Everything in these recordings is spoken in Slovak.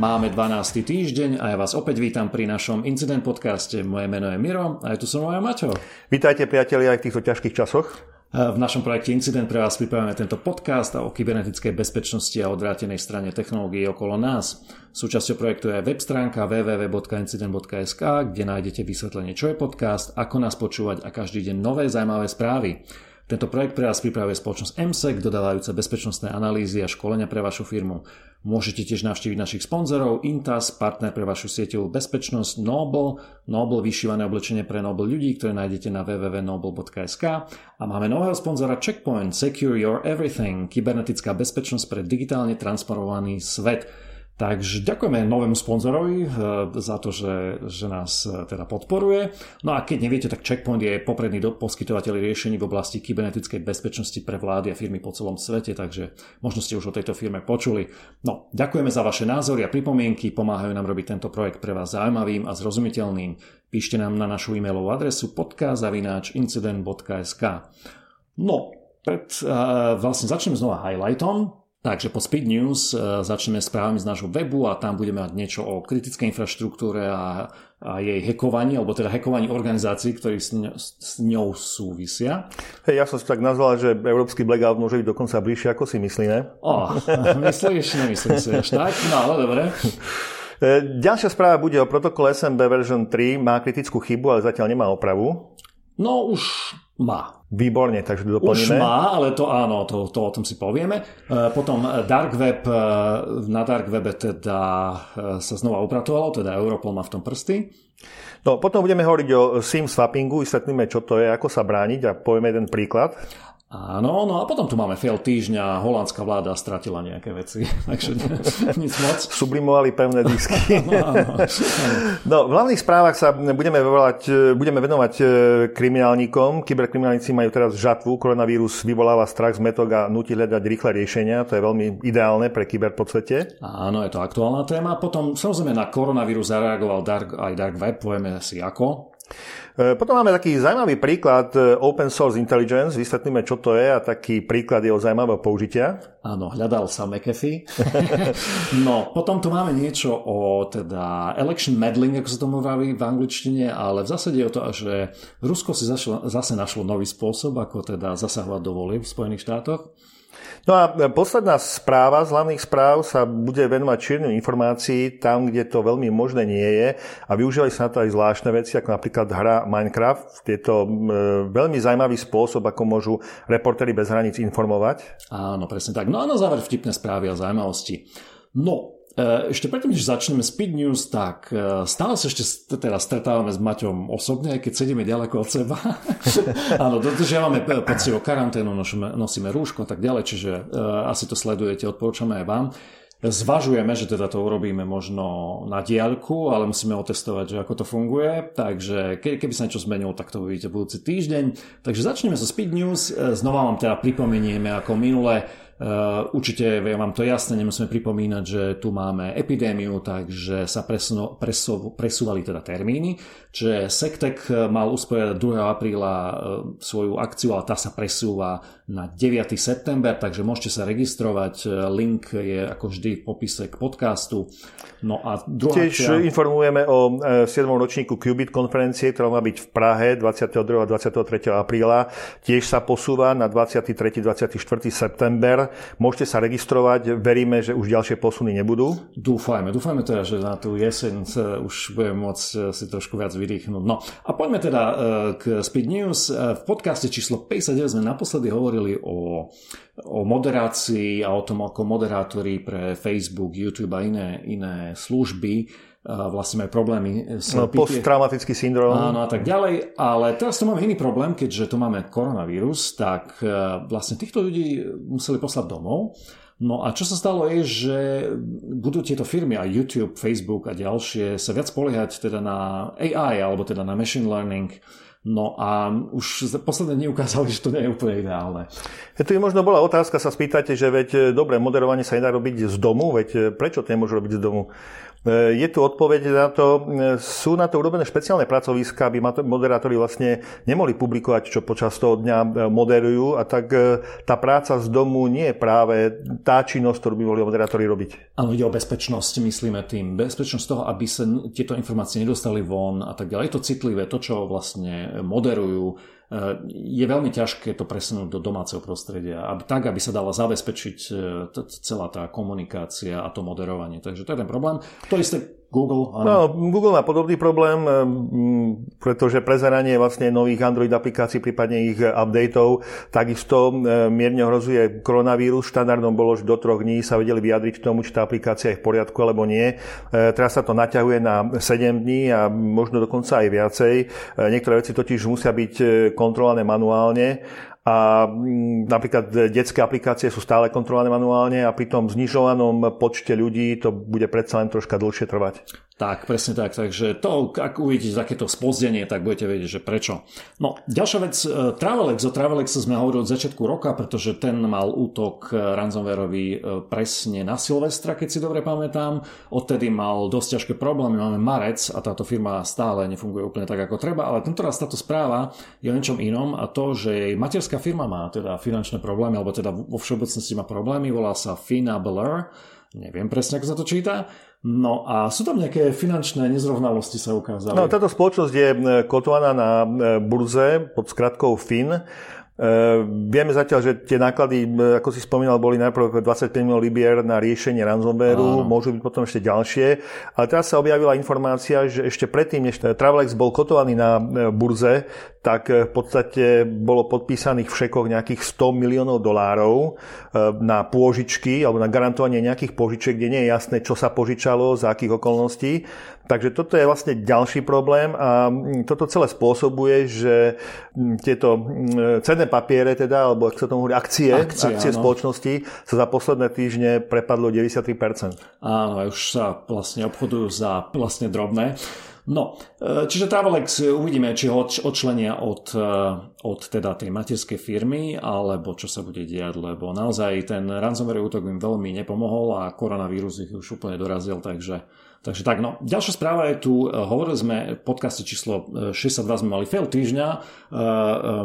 Máme 12. týždeň a ja vás opäť vítam pri našom Incident podcaste. Moje meno je Miro a je tu som aj Maťo. Vítajte priatelia aj v týchto ťažkých časoch. V našom projekte Incident pre vás pripravujeme tento podcast o kybernetickej bezpečnosti a odvrátenej strane technológií okolo nás. Súčasťou projektu je web stránka www.incident.sk, kde nájdete vysvetlenie, čo je podcast, ako nás počúvať a každý deň nové zaujímavé správy. Tento projekt pre vás pripravuje spoločnosť MSEC, dodávajúca bezpečnostné analýzy a školenia pre vašu firmu. Môžete tiež navštíviť našich sponzorov Intas, partner pre vašu sieťovú bezpečnosť Noble, Noble vyšívané oblečenie pre Noble ľudí, ktoré nájdete na www.noble.sk a máme nového sponzora Checkpoint, Secure Your Everything, kybernetická bezpečnosť pre digitálne transformovaný svet. Takže ďakujeme novému sponzorovi eh, za to, že, že nás eh, teda podporuje. No a keď neviete, tak Checkpoint je popredný poskytovateľ riešení v oblasti kybernetickej bezpečnosti pre vlády a firmy po celom svete, takže možno ste už o tejto firme počuli. No, ďakujeme za vaše názory a pripomienky, pomáhajú nám robiť tento projekt pre vás zaujímavým a zrozumiteľným. Píšte nám na našu e-mailovú adresu podcast.incident.sk No, pred, uh, vlastne začnem znova highlightom. Takže po Speed News uh, začneme správami z nášho webu a tam budeme mať niečo o kritickej infraštruktúre a, a jej hekovaní, alebo teda hekovaní organizácií, ktorí s, ňou, s ňou súvisia. Hej, ja som si tak nazval, že európsky blackout môže byť dokonca bližšie, ako si myslíme. O, myslíš, nemyslím si až tak, no ale dobre. E, ďalšia správa bude o protokole SMB version 3, má kritickú chybu, ale zatiaľ nemá opravu. No už má. Výborne, takže doplníme. Už má, ale to áno, to, to o tom si povieme. E, potom Dark Web, e, na Dark Webe teda e, sa znova upratovalo, teda Europol má v tom prsty. No, potom budeme hovoriť o SIM swappingu, vysvetlíme, čo to je, ako sa brániť a povieme jeden príklad. Áno, no a potom tu máme fail týždňa, holandská vláda stratila nejaké veci, takže nic moc. Sublimovali pevné disky. no, v hlavných správach sa budeme, venovať, budeme venovať e, kriminálnikom. Kyberkriminálnici majú teraz žatvu, koronavírus vyvoláva strach z metok a nutí hľadať rýchle riešenia, to je veľmi ideálne pre kyber svete. Áno, je to aktuálna téma. Potom samozrejme na koronavírus zareagoval dark, aj Dark Web, povieme si ako. E, potom máme taký zaujímavý príklad e, Open Source Intelligence, vysvetlíme, čo to je a taký príklad jeho zaujímavého použitia. Áno, hľadal sa McAfee. no, potom tu máme niečo o teda election meddling, ako sa tomu vraví v angličtine, ale v zásade je o to, že Rusko si zašlo, zase našlo nový spôsob, ako teda zasahovať do volieb v Spojených štátoch. No a posledná správa z hlavných správ sa bude venovať čiernym informácií tam, kde to veľmi možné nie je a využívali sa na to aj zvláštne veci, ako napríklad hra Minecraft. Je to veľmi zaujímavý spôsob, ako môžu reportéry bez hraníc informovať. Áno, presne tak. No a na záver vtipné správy a zaujímavosti. No, ešte predtým, než začneme Speed News, tak e, stále sa ešte teda stretávame s Maťom osobne, keď sedíme ďaleko od seba. Áno, dodržiavame poctivo karanténu, nosíme, nosíme rúško a tak ďalej, čiže uh, asi to sledujete, odporúčame aj vám. Zvažujeme, že teda to urobíme možno na diaľku, ale musíme otestovať, že ako to funguje. Takže keby sa niečo zmenilo, tak to uvidíte budúci týždeň. Takže začneme so Speed News. Znova vám teda pripomenieme ako minule určite je vám to jasné, nemusíme pripomínať, že tu máme epidémiu, takže sa presuno, presu, presúvali teda termíny. Čiže Sektek mal usporiadať 2. apríla uh, svoju akciu, ale tá sa presúva na 9. september, takže môžete sa registrovať. Link je ako vždy v popise k podcastu. No a druhá Tiež akcia... informujeme o 7. E, ročníku Qubit konferencie, ktorá má byť v Prahe 22. a 23. apríla. Tiež sa posúva na 23. 24. september. Môžete sa registrovať. Veríme, že už ďalšie posuny nebudú. Dúfajme. Dúfajme teda, že na tú jeseň už budeme môcť e, si trošku viac vydýchnuť. No a poďme teda e, k Speed News. V podcaste číslo 59 sme naposledy hovorili o o moderácii a o tom, ako moderátori pre Facebook, YouTube a iné, iné služby vlastne majú problémy s no, posttraumatický syndrom. Áno a tak ďalej, ale teraz tu máme iný problém, keďže tu máme koronavírus, tak e, vlastne týchto ľudí museli poslať domov. No a čo sa stalo je, že budú tieto firmy, aj YouTube, Facebook a ďalšie, sa viac poliehať teda na AI, alebo teda na machine learning, No a už posledné dni ukázali, že to nie je úplne ideálne. Je tu možno bola otázka, sa spýtate, že veď e, dobre, moderovanie sa nedá robiť z domu, veď e, prečo to nemôžu robiť z domu? E, je tu odpoveď na to, e, sú na to urobené špeciálne pracoviska, aby moderátori vlastne nemohli publikovať, čo počas toho dňa e, moderujú a tak tá práca z domu nie je práve tá činnosť, ktorú by mohli moderátori robiť. Áno, ide o bezpečnosť, myslíme tým. Bezpečnosť toho, aby sa tieto informácie nedostali von a tak ďalej. Je to citlivé, to, čo vlastne moderujú, je veľmi ťažké to presunúť do domáceho prostredia, aby, tak, aby sa dala zabezpečiť celá tá komunikácia a to moderovanie. Takže to je ten problém. To isté Google, áno. No, Google má podobný problém, eh, pretože prezeranie vlastne nových Android aplikácií, prípadne ich updateov, takisto eh, mierne hrozuje koronavírus. Štandardom bolo, že do troch dní sa vedeli vyjadriť k tomu, či tá aplikácia je v poriadku alebo nie. Eh, teraz sa to naťahuje na 7 dní a možno dokonca aj viacej. Niektoré veci totiž musia byť kontrolované manuálne a mm, napríklad detské aplikácie sú stále kontrolované manuálne a pri tom znižovanom počte ľudí to bude predsa len troška dlhšie trvať. Tak, presne tak. Takže to, ak uvidíte takéto spozdenie, tak budete vedieť, že prečo. No, ďalšia vec, e, Travelex. O Travelexe sme hovorili od začiatku roka, pretože ten mal útok e, ransomwareový e, presne na Silvestra, keď si dobre pamätám. Odtedy mal dosť ťažké problémy. Máme marec a táto firma stále nefunguje úplne tak, ako treba. Ale tento raz táto správa je o niečom inom a to, že jej materská firma má teda finančné problémy, alebo teda vo všeobecnosti má problémy, volá sa Finabler. Neviem presne, ako sa to číta No a sú tam nejaké finančné nezrovnalosti sa ukázali? No, táto spoločnosť je kotovaná na burze pod skratkou FIN. Vieme zatiaľ, že tie náklady, ako si spomínal, boli najprv 25 miliónov libier na riešenie ransomwareu, môžu byť potom ešte ďalšie. Ale teraz sa objavila informácia, že ešte predtým, než Travelex bol kotovaný na burze, tak v podstate bolo podpísaných v šekoch nejakých 100 miliónov dolárov na pôžičky alebo na garantovanie nejakých požičiek, kde nie je jasné, čo sa požičalo, za akých okolností. Takže toto je vlastne ďalší problém a mm, toto celé spôsobuje, že mm, tieto mm, cenné papiere, teda, alebo ak sa tomu hovorí, akcie, akcie, akcie spoločnosti sa za posledné týždne prepadlo 93%. Áno, už sa vlastne obchodujú za vlastne drobné. No, e, čiže Travelex uvidíme, či ho odčlenia od, e, od teda tej materskej firmy, alebo čo sa bude diať, lebo naozaj ten ransomware útok im veľmi nepomohol a koronavírus ich už úplne dorazil, takže Takže tak, no. Ďalšia správa je tu, e, hovorili sme v podcaste číslo 62 sme mali fail týždňa,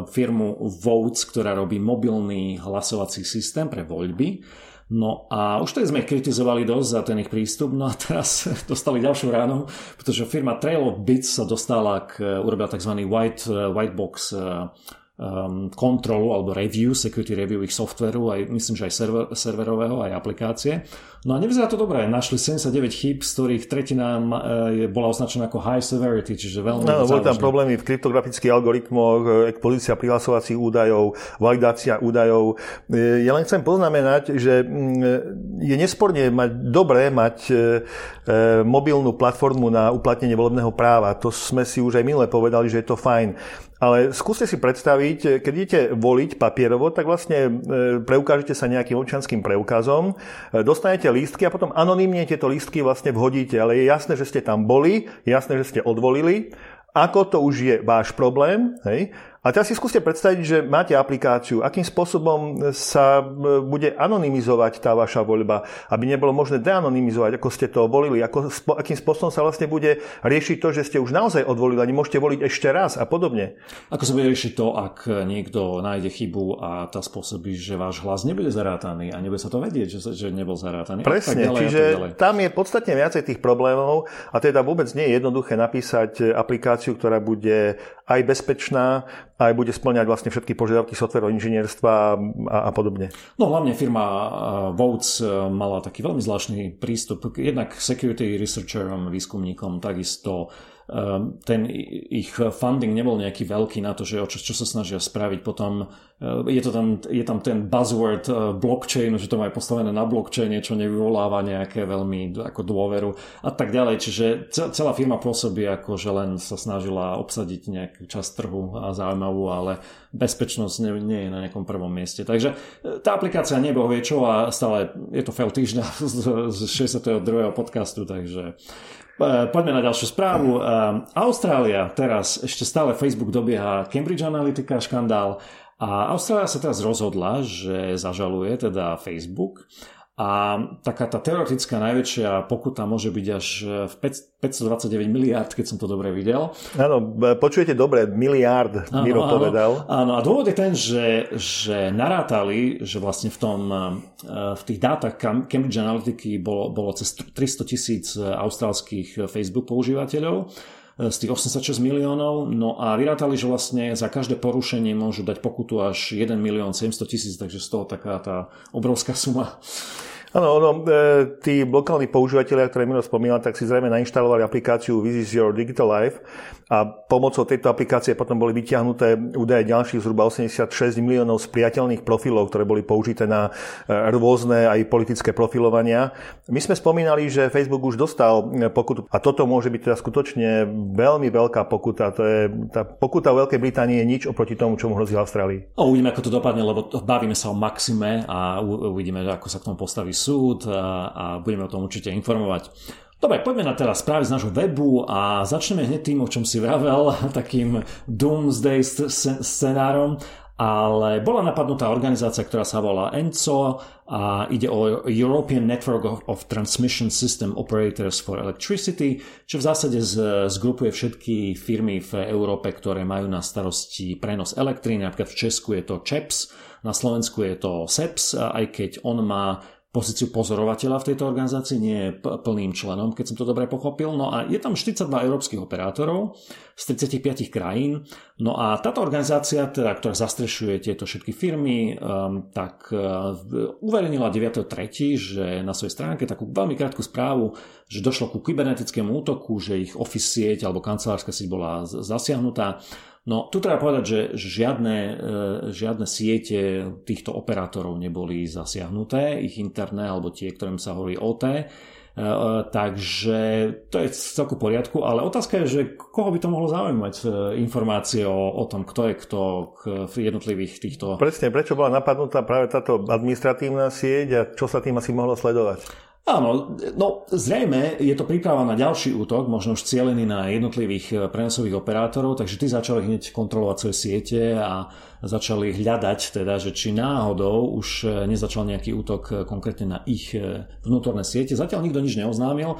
firmu Votes, ktorá robí mobilný hlasovací systém pre voľby. No a už tedy sme ich kritizovali dosť za ten ich prístup, no a teraz dostali ďalšiu ránu, pretože firma Trail of Bits sa dostala k, urobila tzv. white, white box um, kontrolu alebo review, security review ich softveru, aj myslím, že aj server, serverového, aj aplikácie. No a nevyzerá to dobré. Našli 79 chýb, z ktorých tretina e, bola označená ako high severity, čiže veľmi No, boli tam problémy v kryptografických algoritmoch, expozícia prihlasovacích údajov, validácia údajov. E, ja len chcem poznamenať, že mm, je nesporne mať, dobré mať e, mobilnú platformu na uplatnenie volebného práva. To sme si už aj minule povedali, že je to fajn. Ale skúste si predstaviť, keď idete voliť papierovo, tak vlastne preukážete sa nejakým občanským preukazom, dostanete lístky a potom anonymne tieto lístky vlastne vhodíte. Ale je jasné, že ste tam boli, jasné, že ste odvolili. Ako to už je váš problém, hej? A teraz si skúste predstaviť, že máte aplikáciu, akým spôsobom sa e, bude anonymizovať tá vaša voľba, aby nebolo možné deanonymizovať, ako ste to volili, ako, akým spôsobom sa vlastne bude riešiť to, že ste už naozaj odvolili a nemôžete voliť ešte raz a podobne. Ako sa bude riešiť to, ak niekto nájde chybu a tá spôsobí, že váš hlas nebude zarátaný a nebude sa to vedieť, že, že nebol zarátaný. Presne, ďalej, čiže tam je podstatne viacej tých problémov a teda vôbec nie je jednoduché napísať aplikáciu, ktorá bude aj bezpečná, aj bude splňať vlastne všetky požiadavky softwarového inžinierstva a, a podobne. No hlavne firma Votes e, mala taký veľmi zvláštny prístup jednak security researcherom, výskumníkom, takisto ten ich funding nebol nejaký veľký na to, že čo, čo sa snažia spraviť. Potom eh, je, to tam, je tam ten buzzword eh, blockchain, že to má postavené na blockchaine, čo nevyvoláva nejaké veľmi ako dôveru a tak ďalej. Čiže celá firma pôsobí ako, že len sa snažila obsadiť nejakú časť trhu a zaujímavú, ale bezpečnosť nie, nie je na nejakom prvom mieste. Takže eh, tá aplikácia neboh vie čo a stále je to fail týždňa z 62. podcastu, takže poďme na ďalšiu správu. E, Austrália teraz ešte stále Facebook dobieha Cambridge Analytica škandál a Austrália sa teraz rozhodla, že zažaluje teda Facebook a taká tá teoretická najväčšia pokuta môže byť až v 529 miliard, keď som to dobre videl. Áno, počujete dobre, miliard, áno, Miro áno, povedal. Áno, a dôvod je ten, že, že narátali, že vlastne v, tom, v tých dátach Cambridge Analytiky bolo, bolo cez 300 tisíc austrálskych Facebook používateľov z tých 86 miliónov, no a vyrátali, že vlastne za každé porušenie môžu dať pokutu až 1 milión 700 tisíc, takže z toho taká tá obrovská suma. Áno, ono, e, tí lokálni používateľia, ktoré Milo spomínal, tak si zrejme nainštalovali aplikáciu This is your digital life a pomocou tejto aplikácie potom boli vyťahnuté údaje ďalších zhruba 86 miliónov spriateľných profilov, ktoré boli použité na e, rôzne aj politické profilovania. My sme spomínali, že Facebook už dostal e, pokutu a toto môže byť teda skutočne veľmi veľká pokuta. To je, tá pokuta Veľkej Británii je nič oproti tomu, čo mu hrozí Austrálii. O, uvidíme, ako to dopadne, lebo bavíme sa o maxime a uvidíme, ako sa k tomu postaví súd a, a budeme o tom určite informovať. Dobre, poďme na teraz správy z nášho webu a začneme hneď tým, o čom si vravel, takým doomsday scenárom, ale bola napadnutá organizácia, ktorá sa volá ENCO a ide o European Network of, Transmission System Operators for Electricity, čo v zásade zgrupuje všetky firmy v Európe, ktoré majú na starosti prenos elektriny. Napríklad v Česku je to ČEPS, na Slovensku je to SEPS, aj keď on má pozíciu pozorovateľa v tejto organizácii, nie je plným členom, keď som to dobre pochopil. No a je tam 42 európskych operátorov z 35 krajín. No a táto organizácia, teda, ktorá zastrešuje tieto všetky firmy, um, tak uh, uverejnila 9.3., že na svojej stránke takú veľmi krátku správu, že došlo ku kybernetickému útoku, že ich office sieť alebo kancelárska sieť bola zasiahnutá. No tu treba povedať, že žiadne, e, žiadne siete týchto operátorov neboli zasiahnuté, ich interné alebo tie, ktorým sa hovorí OT, e, e, takže to je celku v poriadku, ale otázka je, že koho by to mohlo zaujímať informácie o, o tom, kto je kto v jednotlivých týchto... Presne, prečo bola napadnutá práve táto administratívna sieť a čo sa tým asi mohlo sledovať? Áno, no zrejme je to príprava na ďalší útok, možno už cielený na jednotlivých eh, prenosových operátorov, takže tí začali hneď kontrolovať svoje siete a začali hľadať, teda, že či náhodou už eh, nezačal nejaký útok eh, konkrétne na ich vnútorné siete. Zatiaľ nikto nič neoznámil,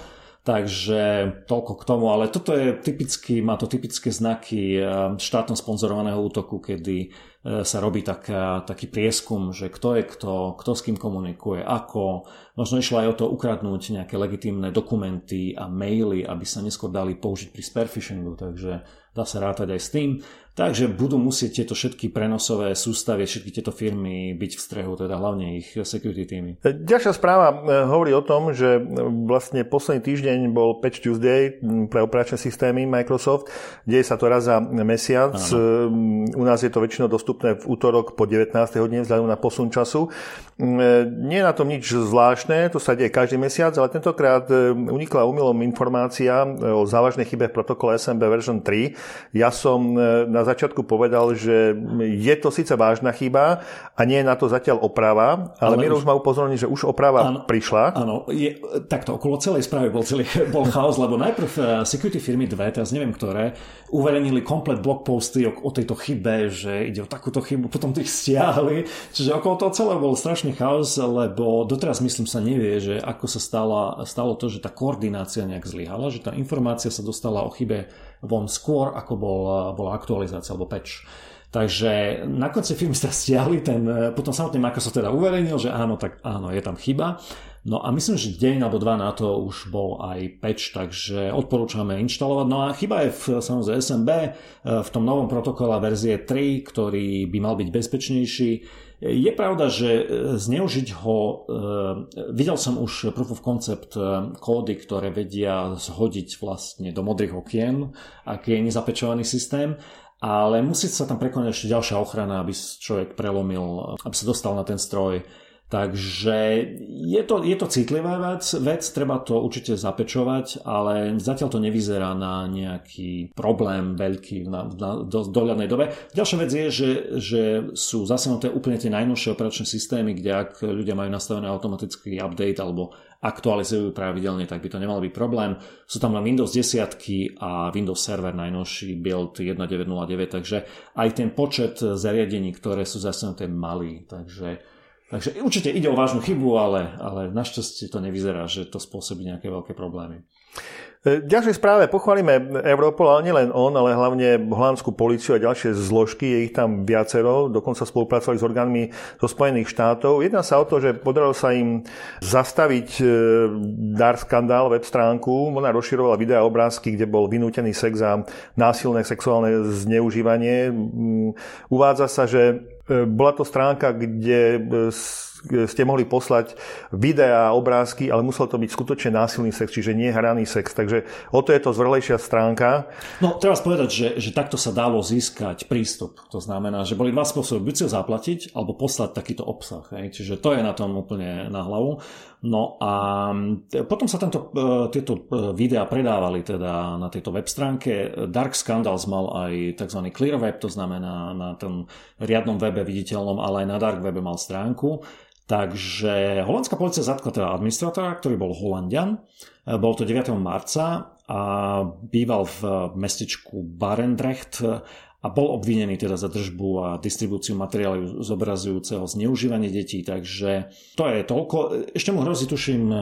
Takže toľko k tomu, ale toto je typicky, má to typické znaky štátno sponzorovaného útoku, kedy sa robí taká, taký prieskum, že kto je kto, kto s kým komunikuje, ako, Možno išlo aj o to ukradnúť nejaké legitímne dokumenty a maily, aby sa neskôr dali použiť pri spearfishingu, takže dá sa rátať aj s tým. Takže budú musieť tieto všetky prenosové sústavy, všetky tieto firmy byť v strehu, teda hlavne ich security týmy. Ďalšia správa e, hovorí o tom, že vlastne posledný týždeň bol Patch Tuesday pre operačné systémy Microsoft. Deje sa to raz za mesiac. Ano. U nás je to väčšinou dostupné v útorok po 19. hodine vzhľadom na posun času. E, nie je na tom nič zvláštne, to sa deje každý mesiac, ale tentokrát e, unikla umilom informácia o závažnej chybe v protokole SMB version 3. Ja som na začiatku povedal, že je to síce vážna chyba a nie je na to zatiaľ oprava, ale, ale Miro už má upozorniť, že už oprava áno, prišla. Áno, je, takto okolo celej správy bol celý bol chaos, lebo najprv eh, security firmy dve, teraz neviem ktoré, uverejnili komplet blog posty o, o tejto chybe, že ide o takúto chybu, potom tých stiahli, čiže okolo toho celé bol strašný chaos, lebo doteraz myslím sa nevie, že ako sa stala, stalo to, že tá koordinácia nejak zlyhala, že tá informácia sa dostala o chybe von skôr, ako bol, bola aktualizácia alebo patch. Takže na konci firmy sa stiahli, ten, potom samotný Microsoft teda uverejnil, že áno, tak áno, je tam chyba. No a myslím, že deň alebo dva na to už bol aj patch, takže odporúčame inštalovať. No a chyba je v samozrejme SMB, v tom novom protokole verzie 3, ktorý by mal byť bezpečnejší. Je pravda, že e, zneužiť ho, e, videl som už proof of concept e, kódy, ktoré vedia zhodiť vlastne do modrých okien, aký je nezapečovaný systém, ale musí sa tam prekonať ešte ďalšia ochrana, aby človek prelomil, aby sa dostal na ten stroj Takže je to, je to citlivá vec, vec, treba to určite zapečovať, ale zatiaľ to nevyzerá na nejaký problém veľký na, na do, dohľadnej dobe. Ďalšia vec je, že, že sú zasiahnuté úplne tie najnovšie operačné systémy, kde ak ľudia majú nastavené automatický update alebo aktualizujú pravidelne, tak by to nemal byť problém. Sú tam len Windows 10 a Windows Server najnovší build 1909, takže aj ten počet zariadení, ktoré sú zasiahnuté malý, takže Takže určite ide o vážnu chybu, ale, ale našťastie to nevyzerá, že to spôsobí nejaké veľké problémy. V ďalšej správe pochválime Europol, ale nielen on, ale hlavne holandskú policiu a ďalšie zložky, je ich tam viacero, dokonca spolupracovali s orgánmi zo Spojených štátov. Jedná sa o to, že podarilo sa im zastaviť e, dar skandál web stránku. Ona rozširovala videá a obrázky, kde bol vynútený sex a násilné sexuálne zneužívanie. Mm, uvádza sa, že e, bola to stránka, kde e, ste mohli poslať videá, obrázky, ale musel to byť skutočne násilný sex, čiže nie hraný sex. Takže o to je to zvrlejšia stránka. No, treba povedať, že, že takto sa dalo získať prístup. To znamená, že boli dva spôsoby. Buď si ho zaplatiť, alebo poslať takýto obsah. Hej. Čiže to je na tom úplne na hlavu. No a potom sa tento, e, tieto e, videá predávali teda na tejto web stránke. Dark Scandals mal aj tzv. clear web, to znamená na tom riadnom webe viditeľnom, ale aj na dark webe mal stránku. Takže holandská policia zatkla teda administratora, ktorý bol Holandian. E, bol to 9. marca a býval v mestečku Barendrecht a bol obvinený teda za držbu a distribúciu materiálu zobrazujúceho zneužívanie detí. Takže to je toľko. Ešte mu hrozí, tuším,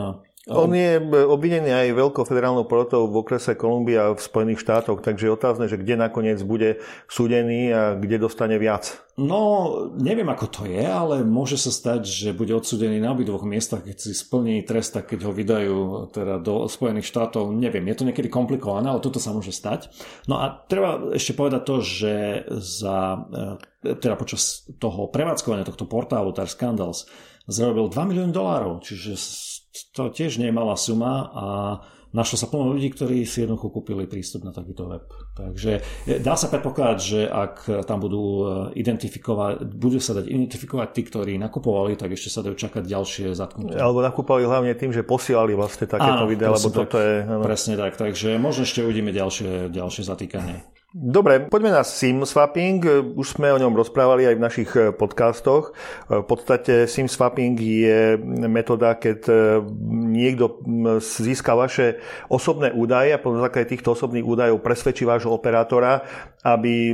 on je obvinený aj veľkou federálnou porotou v okrese Kolumbia v Spojených štátoch, takže je otázne, že kde nakoniec bude súdený a kde dostane viac. No, neviem ako to je, ale môže sa stať, že bude odsúdený na obidvoch miestach, keď si splní trest, tak keď ho vydajú teda do Spojených štátov. Neviem, je to niekedy komplikované, ale toto sa môže stať. No a treba ešte povedať to, že za, e, teda počas toho prevádzkovania tohto portálu Tar Scandals zarobil 2 milióny dolárov, čiže to tiež nie je malá suma a našlo sa plno ľudí, ktorí si jednoducho kúpili prístup na takýto web. Takže dá sa predpokladať, že ak tam budú e, identifikovať, budú sa dať identifikovať tí, ktorí nakupovali, tak ešte sa dajú čakať ďalšie zatknutia. Alebo nakupovali hlavne tým, že posielali vlastne takéto videá, lebo toto je... Áno. Presne tak, takže možno ešte uvidíme ďalšie, ďalšie zatýkanie. Dobre, poďme na SIM swapping. Už sme o ňom rozprávali aj v našich eh, podcastoch. Eh, v podstate SIM swapping je metóda, keď eh, niekto získa vaše osobné údaje a po základe týchto osobných údajov presvedčí vášho operátora, aby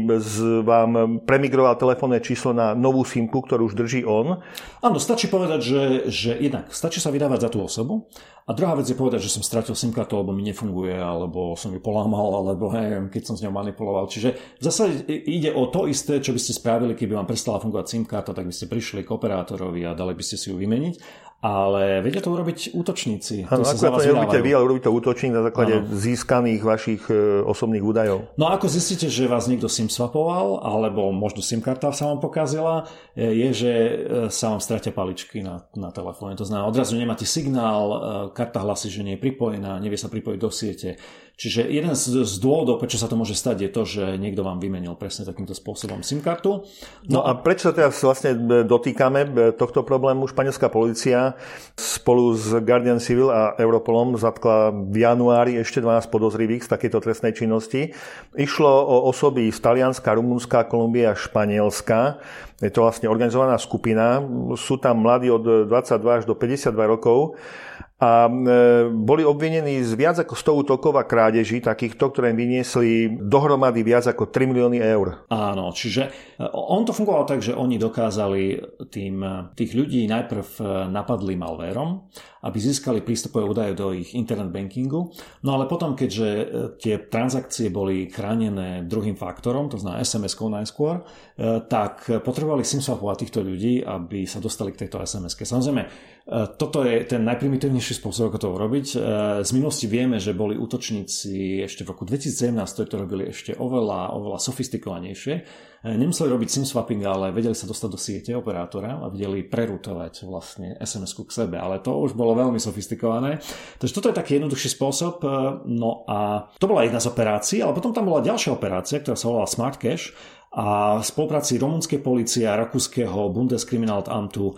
vám premigroval telefónne číslo na novú SIMku, ktorú už drží on. Áno, stačí povedať, že, že jednak stačí sa vydávať za tú osobu a druhá vec je povedať, že som stratil SIM kartu, alebo mi nefunguje, alebo som ju polámal, alebo neviem, keď som s ňou manipuloval. Čiže zásade ide o to isté, čo by ste spravili, keby vám prestala fungovať SIM karta, tak by ste prišli k operátorovi a dali by ste si ju vymeniť ale vedia to urobiť útočníci. Ano, ako to nerobíte vy, ale urobí to útočník na základe ano. získaných vašich e, osobných údajov. No ako zistíte, že vás niekto SIM swapoval, alebo možno SIM karta sa vám pokazila, e, je, že e, sa vám stratia paličky na, na telefóne. To znamená, odrazu nemáte signál, karta hlasí, že nie je pripojená, nevie sa pripojiť do siete. Čiže jeden z, z dôvodov, prečo sa to môže stať, je to, že niekto vám vymenil presne takýmto spôsobom SIM kartu. No, no a prečo sa teraz vlastne dotýkame tohto problému? Španielská policia spolu s Guardian Civil a Europolom zatkla v januári ešte 12 podozrivých z takéto trestnej činnosti. Išlo o osoby z Talianska, Rumunska, Kolumbie a Španielska. Je to vlastne organizovaná skupina. Sú tam mladí od 22 až do 52 rokov a e, boli obvinení z viac ako 100 útokov a krádeží takýchto, ktoré vyniesli dohromady viac ako 3 milióny eur. Áno, čiže e, on to fungoval tak, že oni dokázali tým, e, tých ľudí najprv napadli malvérom, aby získali prístupové údaje do ich internet bankingu, no ale potom, keďže tie transakcie boli chránené druhým faktorom, to znamená SMS-kou najskôr, tak potrebovali simswapovať týchto ľudí, aby sa dostali k tejto SMS-ke. Samozrejme, toto je ten najprimitívnejší spôsob, ako to urobiť. E, z minulosti vieme, že boli útočníci ešte v roku 2017, ktorí to robili ešte oveľa, oveľa sofistikovanejšie. E, nemuseli robiť SIM swapping, ale vedeli sa dostať do siete operátora a vedeli prerutovať vlastne SMS-ku k sebe, ale to už bolo veľmi sofistikované. Takže toto je taký jednoduchší spôsob. E, no a to bola jedna z operácií, ale potom tam bola ďalšia operácia, ktorá sa volala Smart Cash a v spolupráci rumunskej policie a rakúskeho Bundeskriminalamtu e,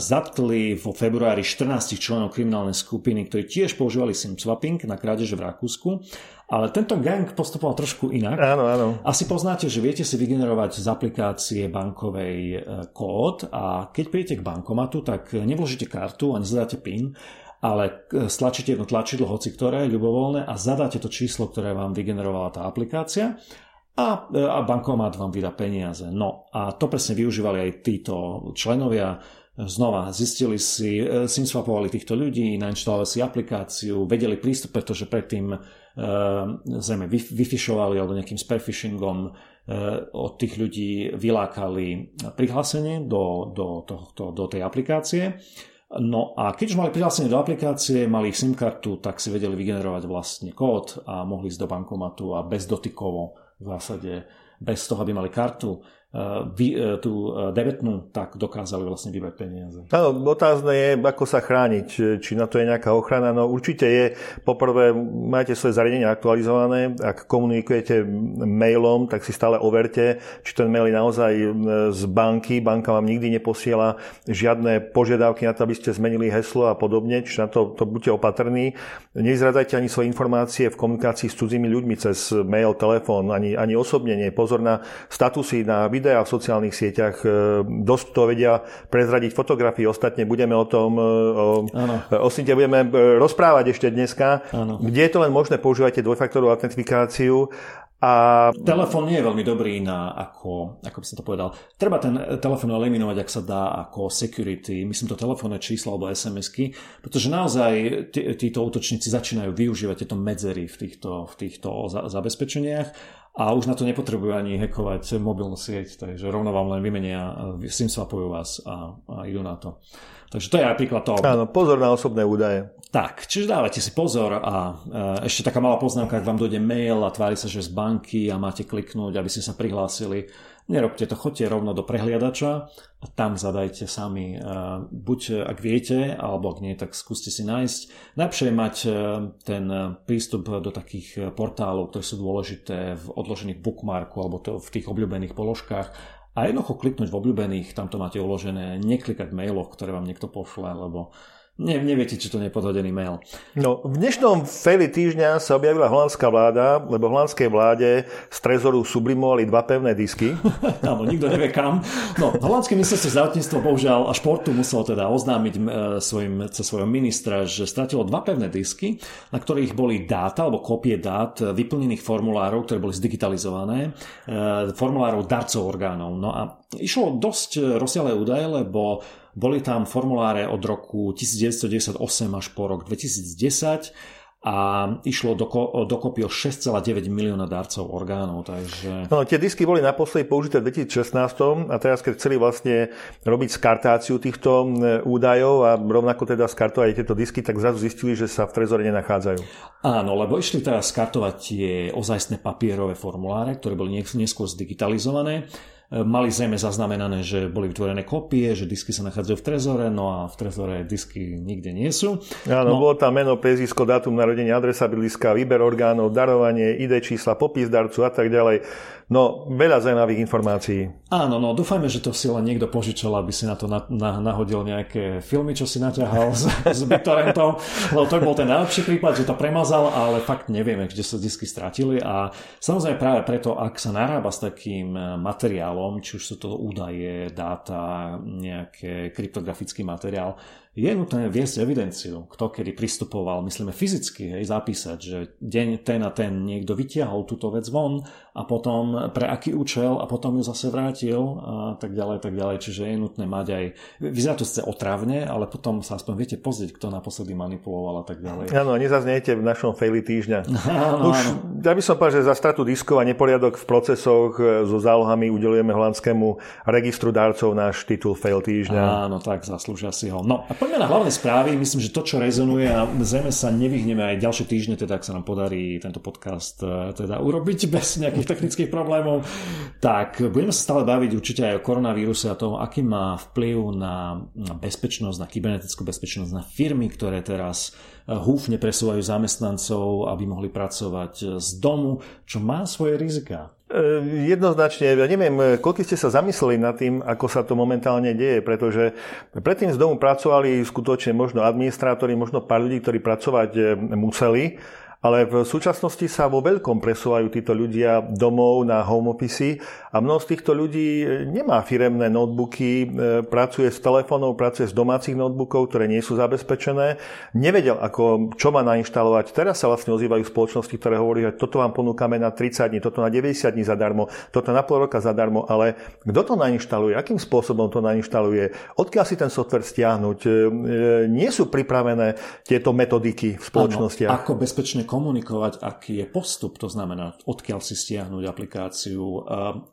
zatkli vo februári 14 členov kriminálnej skupiny, ktorí tiež používali SIM swapping na krádeže v Rakúsku. Ale tento gang postupoval trošku inak. Áno, áno. Asi poznáte, že viete si vygenerovať z aplikácie bankovej e, kód a keď prídete k bankomatu, tak nevložíte kartu a nezadáte PIN, ale e, stlačíte jedno tlačidlo, hoci ktoré, ľubovoľné a zadáte to číslo, ktoré vám vygenerovala tá aplikácia a, a bankomat vám vydá peniaze. No a to presne využívali aj títo členovia Znova, zistili si, simswapovali týchto ľudí, nainštalovali si aplikáciu, vedeli prístup, pretože predtým zrejme vyfišovali alebo nejakým spearfishingom od tých ľudí vylákali prihlásenie do, do, tohto, do tej aplikácie. No a keď už mali prihlásenie do aplikácie, mali SIM kartu, tak si vedeli vygenerovať vlastne kód a mohli ísť do bankomatu a bez dotykovo v zásade bez toho, aby mali kartu, tú e, debetnú, tak dokázali vlastne vybrať peniaze. Áno, otázne je, ako sa chrániť, či na to je nejaká ochrana. No určite je, poprvé, máte svoje zariadenie aktualizované, ak komunikujete mailom, tak si stále overte, či ten mail je naozaj z banky, banka vám nikdy neposiela žiadne požiadavky na to, aby ste zmenili heslo a podobne, či na to, to buďte opatrní. Nezradajte ani svoje informácie v komunikácii s cudzími ľuďmi cez mail, telefón, ani, ani osobne nie. Pozor na statusy, na video videa v sociálnych sieťach e, dosť to vedia prezradiť fotografii. Ostatne budeme o tom, e, o, o Sinte budeme e, rozprávať ešte dneska. Ano. Kde je to len možné, používajte dvojfaktorovú autentifikáciu a... Telefón nie je veľmi dobrý na, ako, ako by som to povedal, treba ten telefón eliminovať, ak sa dá, ako security, myslím to telefónne číslo alebo SMS-ky, pretože naozaj tí, títo útočníci začínajú využívať tieto medzery v týchto, v týchto zabezpečeniach a už na to nepotrebujú ani hackovať mobilnú sieť, takže rovno vám len vymenia, SIM swapujú vás a, a idú na to. Takže to je napríklad to. Áno, pozor na osobné údaje. Tak, čiže dávajte si pozor a e, ešte taká malá poznámka, ak vám dojde mail a tvári sa, že z banky a máte kliknúť, aby ste sa prihlásili, Nerobte to, chodte rovno do prehliadača a tam zadajte sami. Buď ak viete, alebo ak nie, tak skúste si nájsť. Najlepšie mať e, ten prístup do takých portálov, ktoré sú dôležité v odložených bookmarku alebo to v tých obľúbených položkách a jednoducho kliknúť v obľúbených, tam to máte uložené, neklikať v ktoré vám niekto pošle, lebo ne, neviete, či to nie je podhodený mail. No, v dnešnom faili týždňa sa objavila holandská vláda, lebo holandskej vláde z trezoru sublimovali dva pevné disky. Áno, nikto nevie kam. No, holandské ministerstvo zdravotníctva bohužiaľ a športu muselo teda oznámiť e, svojim, cez svojho ministra, že stratilo dva pevné disky, na ktorých boli dáta alebo kopie dát vyplnených formulárov, ktoré boli zdigitalizované, e, formulárov darcov orgánov. No a išlo dosť rozsiahle údaje, lebo boli tam formuláre od roku 1998 až po rok 2010 a išlo do, dokopy o 6,9 milióna darcov orgánov. Takže... No, tie disky boli naposledy použité v 2016 a teraz, keď chceli vlastne robiť skartáciu týchto údajov a rovnako teda skartovať tieto disky, tak zrazu zistili, že sa v trezore nenachádzajú. Áno, lebo išli teraz skartovať tie ozajstné papierové formuláre, ktoré boli neskôr zdigitalizované Mali zrejme zaznamenané, že boli vytvorené kopie, že disky sa nachádzajú v trezore, no a v trezore disky nikde nie sú. Áno, no, bolo tam meno, prezísko, dátum narodenia, adresa bydliska, výber orgánov, darovanie, ID čísla, popis darcu a tak ďalej. No, veľa zaujímavých informácií. Áno, no dúfajme, že to si len niekto požičal, aby si na to na, na, nahodil nejaké filmy, čo si naťahal z, z BitTorrentov, lebo to bol ten najlepší prípad, že to premazal, ale fakt nevieme, kde sa disky stratili a samozrejme práve preto, ak sa narába s takým eh, materiálom, či už sú to údaje, dáta, nejaký kryptografický materiál, je nutné viesť evidenciu, kto kedy pristupoval, myslíme fyzicky, hej, zapísať, že deň ten a ten niekto vytiahol túto vec von a potom pre aký účel a potom ju zase vrátil a tak ďalej, tak ďalej. Čiže je nutné mať aj, vyzerá to sice otravne, ale potom sa aspoň viete pozrieť, kto naposledy manipuloval a tak ďalej. Áno, nezaznejete v našom faili týždňa. Áno, Už, áno. ja by som povedal, že za stratu diskov a neporiadok v procesoch e, so zálohami udelujeme holandskému registru dárcov náš titul fail týždňa. Áno, tak zaslúžia si ho. No a poďme na hlavné správy. Myslím, že to, čo rezonuje a zrejme sa nevyhneme aj ďalšie týždne, teda ak sa nám podarí tento podcast e, teda urobiť bez nejakých technických problémov, tak budeme sa stále baviť určite aj o koronavíruse a tom, aký má vplyv na, na bezpečnosť, na kybernetickú bezpečnosť, na firmy, ktoré teraz e, húfne presúvajú zamestnancov, aby mohli pracovať z domu, čo má svoje rizika. E, jednoznačne, ja neviem, koľko ste sa zamysleli nad tým, ako sa to momentálne deje, pretože predtým z domu pracovali skutočne možno administrátori, možno pár ľudí, ktorí pracovať e, museli ale v súčasnosti sa vo veľkom presúvajú títo ľudia domov na home office a mnoho z týchto ľudí nemá firemné notebooky, pracuje s telefónov, pracuje s domácich notebookov, ktoré nie sú zabezpečené. Nevedel, ako, čo má nainštalovať. Teraz sa vlastne ozývajú spoločnosti, ktoré hovorí, že toto vám ponúkame na 30 dní, toto na 90 dní zadarmo, toto na pol roka zadarmo, ale kto to nainštaluje, akým spôsobom to nainštaluje, odkiaľ si ten software stiahnuť. E, nie sú pripravené tieto metodiky v spoločnostiach. Ako bezpečne komunikovať, aký je postup, to znamená, odkiaľ si stiahnuť aplikáciu, e,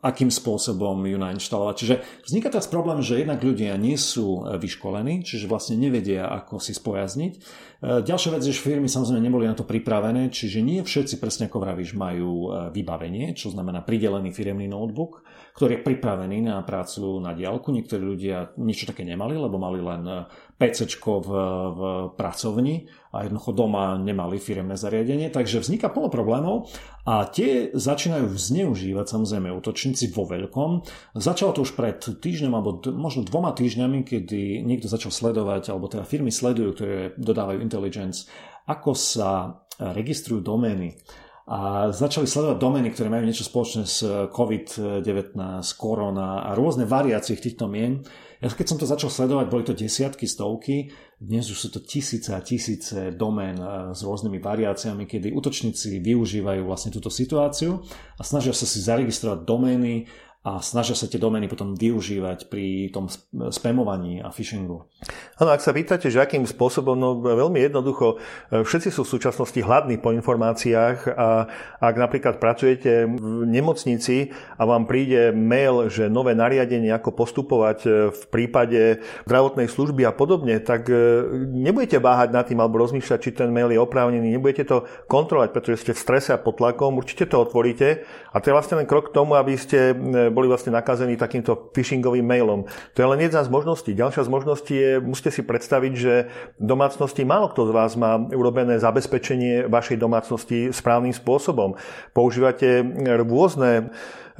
akým spôsobom ju nainštalovať. Čiže vzniká teraz problém, že jednak ľudia nie sú e, vyškolení, čiže vlastne nevedia, ako si spojazniť. Ďalšia vec je, že firmy samozrejme neboli na to pripravené, čiže nie všetci, presne ako vravíš, majú vybavenie, čo znamená pridelený firemný notebook ktorý je pripravený na prácu na diálku. Niektorí ľudia niečo také nemali, lebo mali len PC v, v pracovni a jednoducho doma nemali firemné zariadenie, takže vzniká plno problémov a tie začínajú zneužívať samozrejme útočníci vo veľkom. Začalo to už pred týždňom alebo možno dvoma týždňami, kedy niekto začal sledovať, alebo teda firmy sledujú, ktoré dodávajú intelligence, ako sa registrujú domény a začali sledovať domény, ktoré majú niečo spoločné s COVID-19, korona a rôzne variácie týchto mien. Ja keď som to začal sledovať, boli to desiatky, stovky, dnes už sú to tisíce a tisíce domén e, s rôznymi variáciami, kedy útočníci využívajú vlastne túto situáciu a snažia sa si zaregistrovať domény a snažia sa tie domény potom využívať pri tom spamovaní a phishingu. Áno, ak sa pýtate, že akým spôsobom, no veľmi jednoducho, e, všetci sú v súčasnosti hladní po informáciách a ak napríklad pracujete v nemocnici a vám príde mail, že nové nariadenie, ako postupovať e, v prípade zdravotnej služby a podobne, tak e, nebudete váhať nad tým alebo rozmýšľať, či ten mail je oprávnený, nebudete to kontrolovať, pretože ste v strese a pod tlakom, určite to otvoríte a to je vlastne len krok k tomu, aby ste boli vlastne nakazení takýmto phishingovým mailom. To je len jedna z možností. Ďalšia z možností je, musíte si predstaviť, že v domácnosti málo kto z vás má urobené zabezpečenie vašej domácnosti správnym spôsobom. Používate rôzne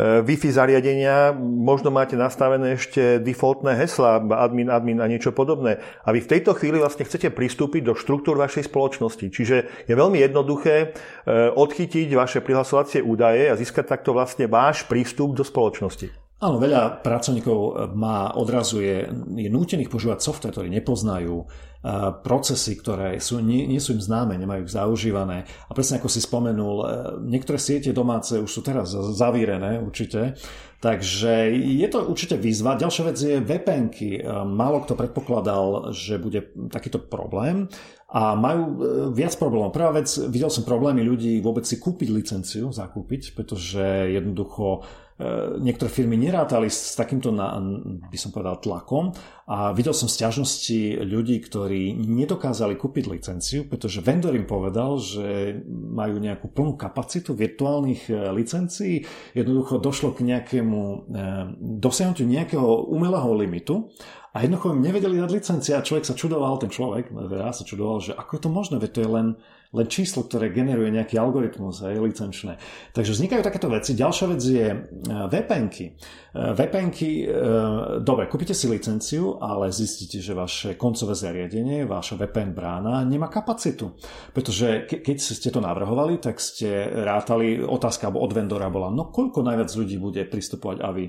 Wi-Fi zariadenia, možno máte nastavené ešte defaultné hesla, admin, admin a niečo podobné. A vy v tejto chvíli vlastne chcete pristúpiť do štruktúr vašej spoločnosti. Čiže je veľmi jednoduché e, odchytiť vaše prihlasovacie údaje a získať takto vlastne váš prístup do spoločnosti. Áno, veľa pracovníkov má odrazuje, je nútených používať software, ktorý nepoznajú, procesy, ktoré sú, nie, nie sú im známe, nemajú ich zaužívané. A presne ako si spomenul, e, niektoré siete domáce už sú teraz zavírené určite, takže je to určite výzva. Ďalšia vec je vpn e, Málo kto predpokladal, že bude takýto problém a majú e, viac problémov. Prvá vec, videl som problémy ľudí vôbec si kúpiť licenciu, zakúpiť, pretože jednoducho E, niektoré firmy nerátali s takýmto, na, by som povedal, tlakom a videl som stiažnosti ľudí, ktorí nedokázali kúpiť licenciu, pretože vendor im povedal, že majú nejakú plnú kapacitu virtuálnych licencií. Jednoducho došlo k nejakému e, dosiahnutiu nejakého umelého limitu a jednoducho im nevedeli dať licencia a človek sa čudoval, ten človek, ja sa čudoval, že ako je to možné, veď to je len len číslo, ktoré generuje nejaký algoritmus, aj licenčné. Takže vznikajú takéto veci. Ďalšia vec je e, VPNky. E, VPNky, e, dobre, kúpite si licenciu, ale zistíte, že vaše koncové zariadenie, vaša VPN brána nemá kapacitu. Pretože keď ste to navrhovali, tak ste rátali, otázka od vendora bola, no koľko najviac ľudí bude pristupovať AVI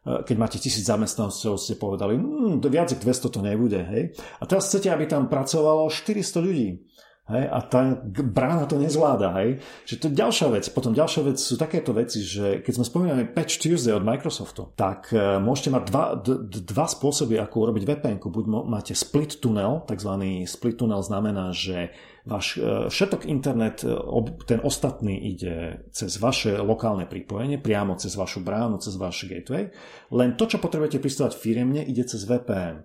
keď máte tisíc zamestnancov, ste povedali, hm, viac ako 200 to nebude. Hej? A teraz chcete, aby tam pracovalo 400 ľudí. Hej, a tá brána to nezvláda. Hej. Čiže to je ďalšia vec. Potom ďalšia vec sú takéto veci, že keď sme spomínali Patch Tuesday od Microsoftu, tak e, môžete mať dva, d- dva spôsoby, ako urobiť vpn Buď máte split tunnel, takzvaný split tunnel znamená, že váš e, všetok internet, e, ten ostatný ide cez vaše lokálne pripojenie, priamo cez vašu bránu, cez váš gateway. Len to, čo potrebujete pristávať firemne, ide cez VPN.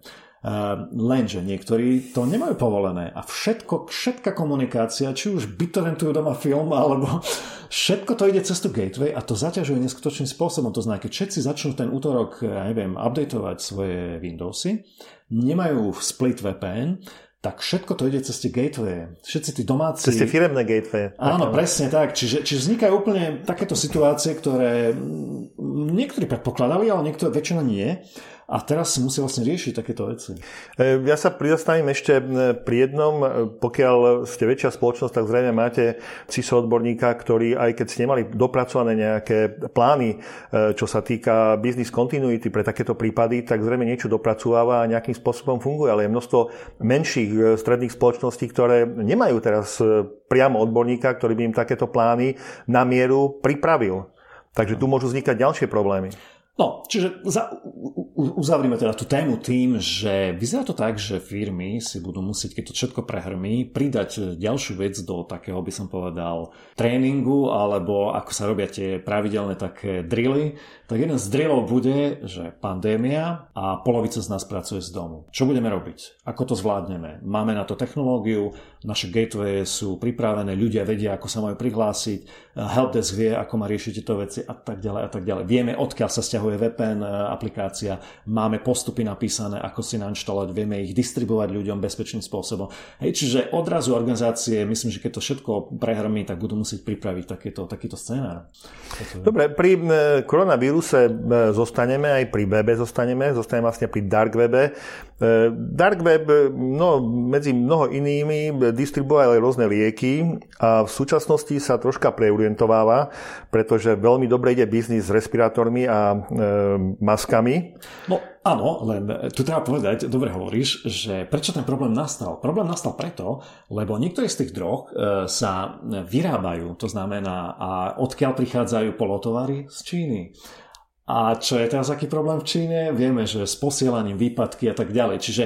Lenže niektorí to nemajú povolené a všetko, všetká komunikácia, či už bytorentujú doma film, alebo všetko to ide cez tú gateway a to zaťažuje neskutočným spôsobom. To znamená, keď všetci začnú ten útorok, ja neviem, updateovať svoje Windowsy, nemajú split VPN, tak všetko to ide cez tie gateway. Všetci tí domáci... Cez tie firemné gateway. Áno, presne tak. Čiže, čiže vznikajú úplne takéto situácie, ktoré niektorí predpokladali, ale niektoré väčšina nie. A teraz si musí vlastne riešiť takéto veci. E, ja sa prizastavím ešte pri jednom, e, pokiaľ ste väčšia spoločnosť, tak zrejme máte CISO odborníka, ktorý aj keď ste nemali dopracované nejaké plány, e, čo sa týka business continuity pre takéto prípady, tak zrejme niečo dopracováva a nejakým spôsobom funguje, ale je množstvo menších stredných spoločností, ktoré nemajú teraz priamo odborníka, ktorý by im takéto plány na mieru pripravil. Takže tu môžu vznikať ďalšie problémy. No, čiže za, uzavrime teda tú tému tým, že vyzerá to tak, že firmy si budú musieť, keď to všetko prehrmí, pridať ďalšiu vec do takého, by som povedal, tréningu, alebo ako sa robia tie pravidelné také drily, tak jeden z drillov bude, že pandémia a polovica z nás pracuje z domu. Čo budeme robiť? Ako to zvládneme? Máme na to technológiu, naše gateway sú pripravené, ľudia vedia, ako sa majú prihlásiť, helpdesk vie, ako má riešiť tieto veci a tak ďalej a tak ďalej. Vieme, odkiaľ sa stiahuje VPN e, aplikácia, máme postupy napísané, ako si nainštalovať, vieme ich distribuovať ľuďom bezpečným spôsobom. Hej, čiže odrazu organizácie, myslím, že keď to všetko prehrmí, tak budú musieť pripraviť takéto, takýto scénár. Dobre, pri e, koronavíruse e, zostaneme, aj pri webe zostaneme, zostaneme vlastne pri dark webe. Dark web, no, medzi mnoho inými, distribuuje aj rôzne lieky a v súčasnosti sa troška preorientováva, pretože veľmi dobre ide biznis s respirátormi a maskami. No áno, len tu treba povedať, dobre hovoríš, že prečo ten problém nastal? Problém nastal preto, lebo niektoré z tých drog e, sa vyrábajú, to znamená, a odkiaľ prichádzajú polotovary? Z Číny. A čo je teraz aký problém v Číne? Vieme, že s posielaním výpadky a tak ďalej. Čiže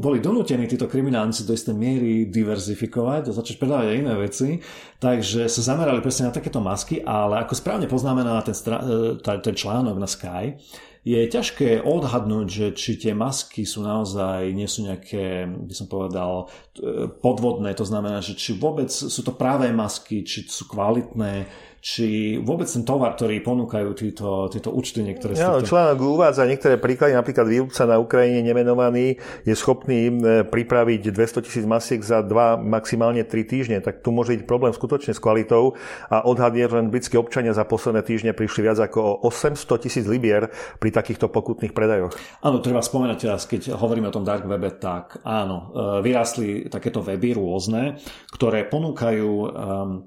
boli donútení títo kriminálnici do istej miery diverzifikovať a začať predávať aj iné veci. Takže sa zamerali presne na takéto masky, ale ako správne poznámená ten, e, ten článok na Sky, je ťažké odhadnúť, že či tie masky sú naozaj, nie sú nejaké, by som povedal, e, podvodné, to znamená, že či vôbec sú to práve masky, či sú kvalitné, či vôbec ten tovar, ktorý ponúkajú títo, títo účty niektoré ja, týchto... Článok uvádza niektoré príklady, napríklad výrobca na Ukrajine nemenovaný je schopný pripraviť 200 tisíc masiek za 2, maximálne 3 týždne, tak tu môže byť problém skutočne s kvalitou a odhad je, že len britskí občania za posledné týždne prišli viac ako 800 tisíc libier pri takýchto pokutných predajoch. Áno, treba spomenúť teraz, keď hovoríme o tom dark webe, tak áno, e, vyrástli takéto weby rôzne, ktoré ponúkajú um,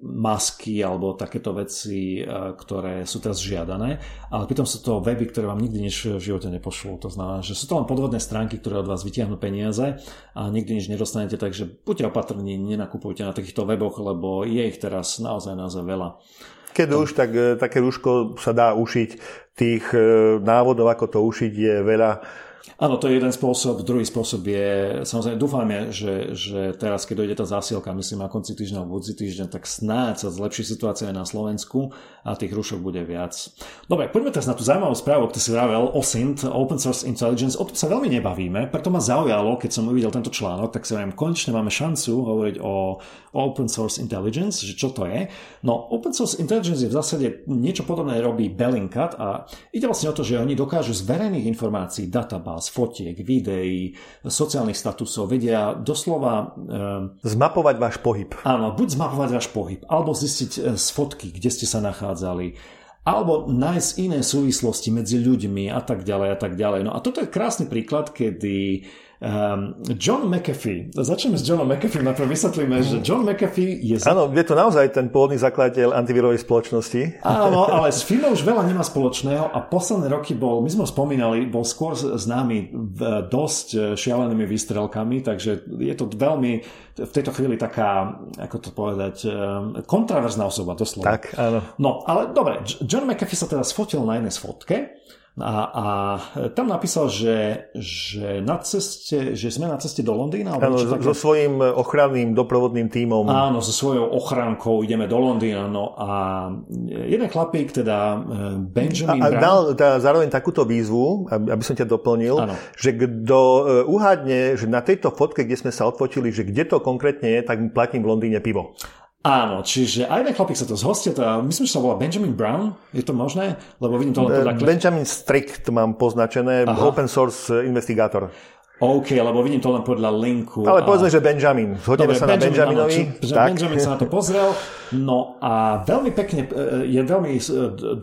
masky alebo takéto veci veci, e, ktoré sú teraz žiadané, ale pritom sú to weby, ktoré vám nikdy nič v živote nepošlú. To znamená, že sú to len podvodné stránky, ktoré od vás vytiahnu peniaze a nikdy nič nedostanete, takže buďte opatrní, nenakupujte na takýchto weboch, lebo je ich teraz naozaj naozaj veľa. Keď už, tak e, také rúško sa dá ušiť. Tých e, návodov, ako to ušiť, je veľa Áno, to je jeden spôsob. Druhý spôsob je, samozrejme, dúfame, že, že teraz, keď dojde tá zásielka, myslím, na konci týždňa alebo budúci týždeň, tak snáď sa zlepší situácia aj na Slovensku a tých rušok bude viac. Dobre, poďme teraz na tú zaujímavú správu, ktorú si vravel, OSINT, Open Source Intelligence. O tom sa veľmi nebavíme, preto ma zaujalo, keď som uvidel tento článok, tak si viem, konečne máme šancu hovoriť o Open Source Intelligence, že čo to je. No, Open Source Intelligence je v zásade niečo podobné robí Bellingcat a ide vlastne o to, že oni dokážu z verejných informácií, databáz, z fotiek, videí, sociálnych statusov vedia doslova... E, zmapovať váš pohyb. Áno, buď zmapovať váš pohyb, alebo zistiť eh, z fotky, kde ste sa nachádzali, alebo nájsť iné súvislosti medzi ľuďmi a tak ďalej a tak ďalej. No a toto je krásny príklad, kedy Um, John McAfee, začneme s Johnom McAfee, najprv vysvetlíme, že John McAfee je... Áno, je to naozaj ten pôvodný zakladateľ antivírovej spoločnosti. Áno, ale s firmou už veľa nemá spoločného a posledné roky bol, my sme ho spomínali, bol skôr známy dosť e, šialenými výstrelkami, takže je to veľmi v tejto chvíli taká, ako to povedať, e, kontraverzná osoba, doslova. Tak, áno. No, ale dobre, John McAfee sa teda sfotil na jednej sfotke, a, a tam napísal, že, že, na ceste, že sme na ceste do Londýna. Áno, také... so svojím ochranným doprovodným tímom. Áno, so svojou ochrankou ideme do Londýna. No a jeden chlapík, teda e, Benjamin a, a dal teda zároveň takúto výzvu, aby som ťa doplnil, áno. že kto e, uhádne, že na tejto fotke, kde sme sa odfotili, že kde to konkrétne je, tak platím v Londýne pivo. Áno, čiže aj jeden chlapík sa to zhostil, teda myslím, že sa volá Benjamin Brown, je to možné? Lebo vidím to len podľa... Benjamin Strick to mám poznačené, Aha. open source investigátor. OK, lebo vidím to len podľa linku. Ale a... povedzme, že Benjamin. Zhodneme sa Benjamin, na Benjaminovi. Áno, tak. Benjamin sa na to pozrel. No a veľmi pekne, e, je veľmi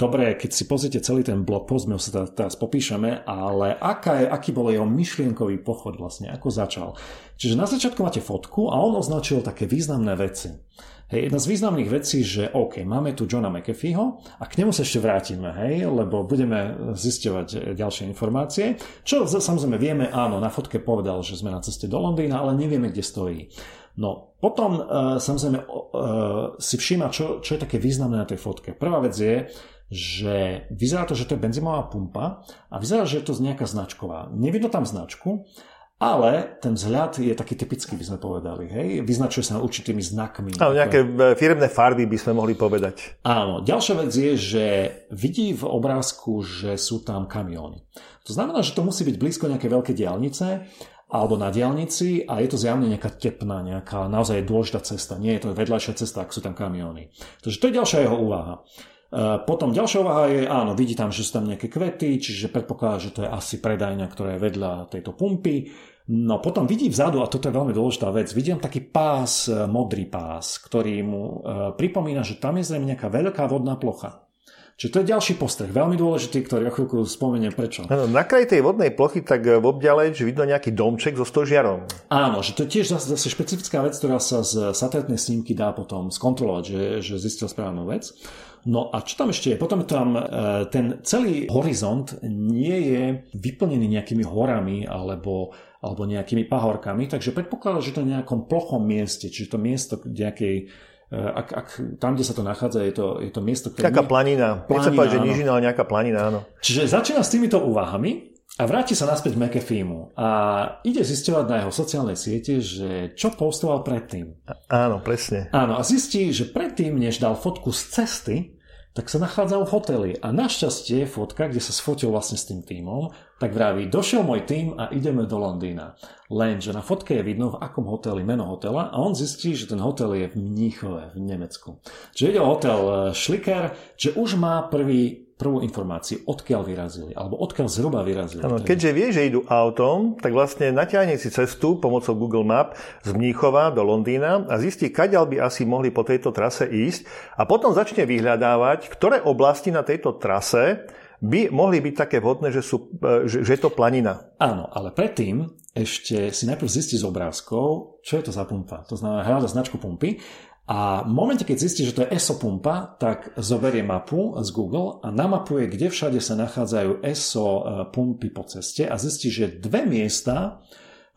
dobré, keď si pozrite celý ten blog post, my sa teraz popíšeme, ale aká je, aký bol jeho myšlienkový pochod vlastne, ako začal. Čiže na začiatku máte fotku a on označil také významné veci. Hej, jedna z významných vecí, že OK, máme tu Johna McAfeeho a k nemu sa ešte vrátime, hej, lebo budeme zisťovať ďalšie informácie. Čo samozrejme vieme, áno, na fotke povedal, že sme na ceste do Londýna, ale nevieme, kde stojí. No, potom uh, samozrejme uh, si všíma, čo, čo je také významné na tej fotke. Prvá vec je, že vyzerá to, že to je benzínová pumpa a vyzerá, že je to nejaká značková. Nevidno tam značku, ale ten vzhľad je taký typický, by sme povedali. Hej? Vyznačuje sa určitými znakmi. Áno, nejaké e, firemné farby by sme mohli povedať. Áno. Ďalšia vec je, že vidí v obrázku, že sú tam kamióny. To znamená, že to musí byť blízko nejaké veľké diálnice alebo na diálnici a je to zjavne nejaká tepná, nejaká naozaj dôležitá cesta. Nie je to vedľajšia cesta, ak sú tam kamióny. Takže to je ďalšia jeho úvaha. E, potom ďalšia úvaha je, áno, vidí tam, že sú tam nejaké kvety, čiže predpokladá, že to je asi predajňa, ktorá je vedľa tejto pumpy. No potom vidí vzadu, a toto je veľmi dôležitá vec, vidím taký pás, e, modrý pás, ktorý mu e, pripomína, že tam je zrejme nejaká veľká vodná plocha. Čiže to je ďalší postreh, veľmi dôležitý, ktorý o chvíľku spomeniem prečo. Ano, na kraji tej vodnej plochy tak e, v obďale, že vidno nejaký domček so stožiarom. Áno, že to je tiež zase, zase špecifická vec, ktorá sa z satelitnej snímky dá potom skontrolovať, že, že zistil správnu vec. No a čo tam ešte je? Potom tam e, ten celý horizont nie je vyplnený nejakými horami alebo alebo nejakými pahorkami, takže predpokladá, že to je nejakom plochom mieste, čiže to miesto nejakej e, ak, ak, tam, kde sa to nachádza, je to, je to miesto, ktoré... Nejaká planina. planina povedať, že nížina, ale nejaká planina, áno. Čiže začína s týmito úvahami a vráti sa naspäť McAfeemu a ide zisťovať na jeho sociálnej siete, že čo postoval predtým. Áno, presne. Áno, a zistí, že predtým, než dal fotku z cesty, tak sa nachádzal v hoteli. A našťastie fotka, kde sa sfotil vlastne s tým týmom, tak vraví, došiel môj tým a ideme do Londýna. Lenže na fotke je vidno, v akom hoteli, meno hotela a on zistí, že ten hotel je v Mníchove, v Nemecku. Čiže ide o hotel eh, Schlicker, že už má prvý prvú informáciu, odkiaľ vyrazili, alebo odkiaľ zhruba vyrazili. Ano, keďže vie, že idú autom, tak vlastne natiahne si cestu pomocou Google Map z Mníchova do Londýna a zistí, kaďal by asi mohli po tejto trase ísť a potom začne vyhľadávať, ktoré oblasti na tejto trase by mohli byť také vhodné, že, sú, e, že, že je to planina. Áno, ale predtým ešte si najprv zistí z obrázkov, čo je to za pumpa. To znamená hľada značku pumpy a v momente, keď zistí, že to je ESO pumpa, tak zoberie mapu z Google a namapuje, kde všade sa nachádzajú ESO e, pumpy po ceste a zistí, že dve miesta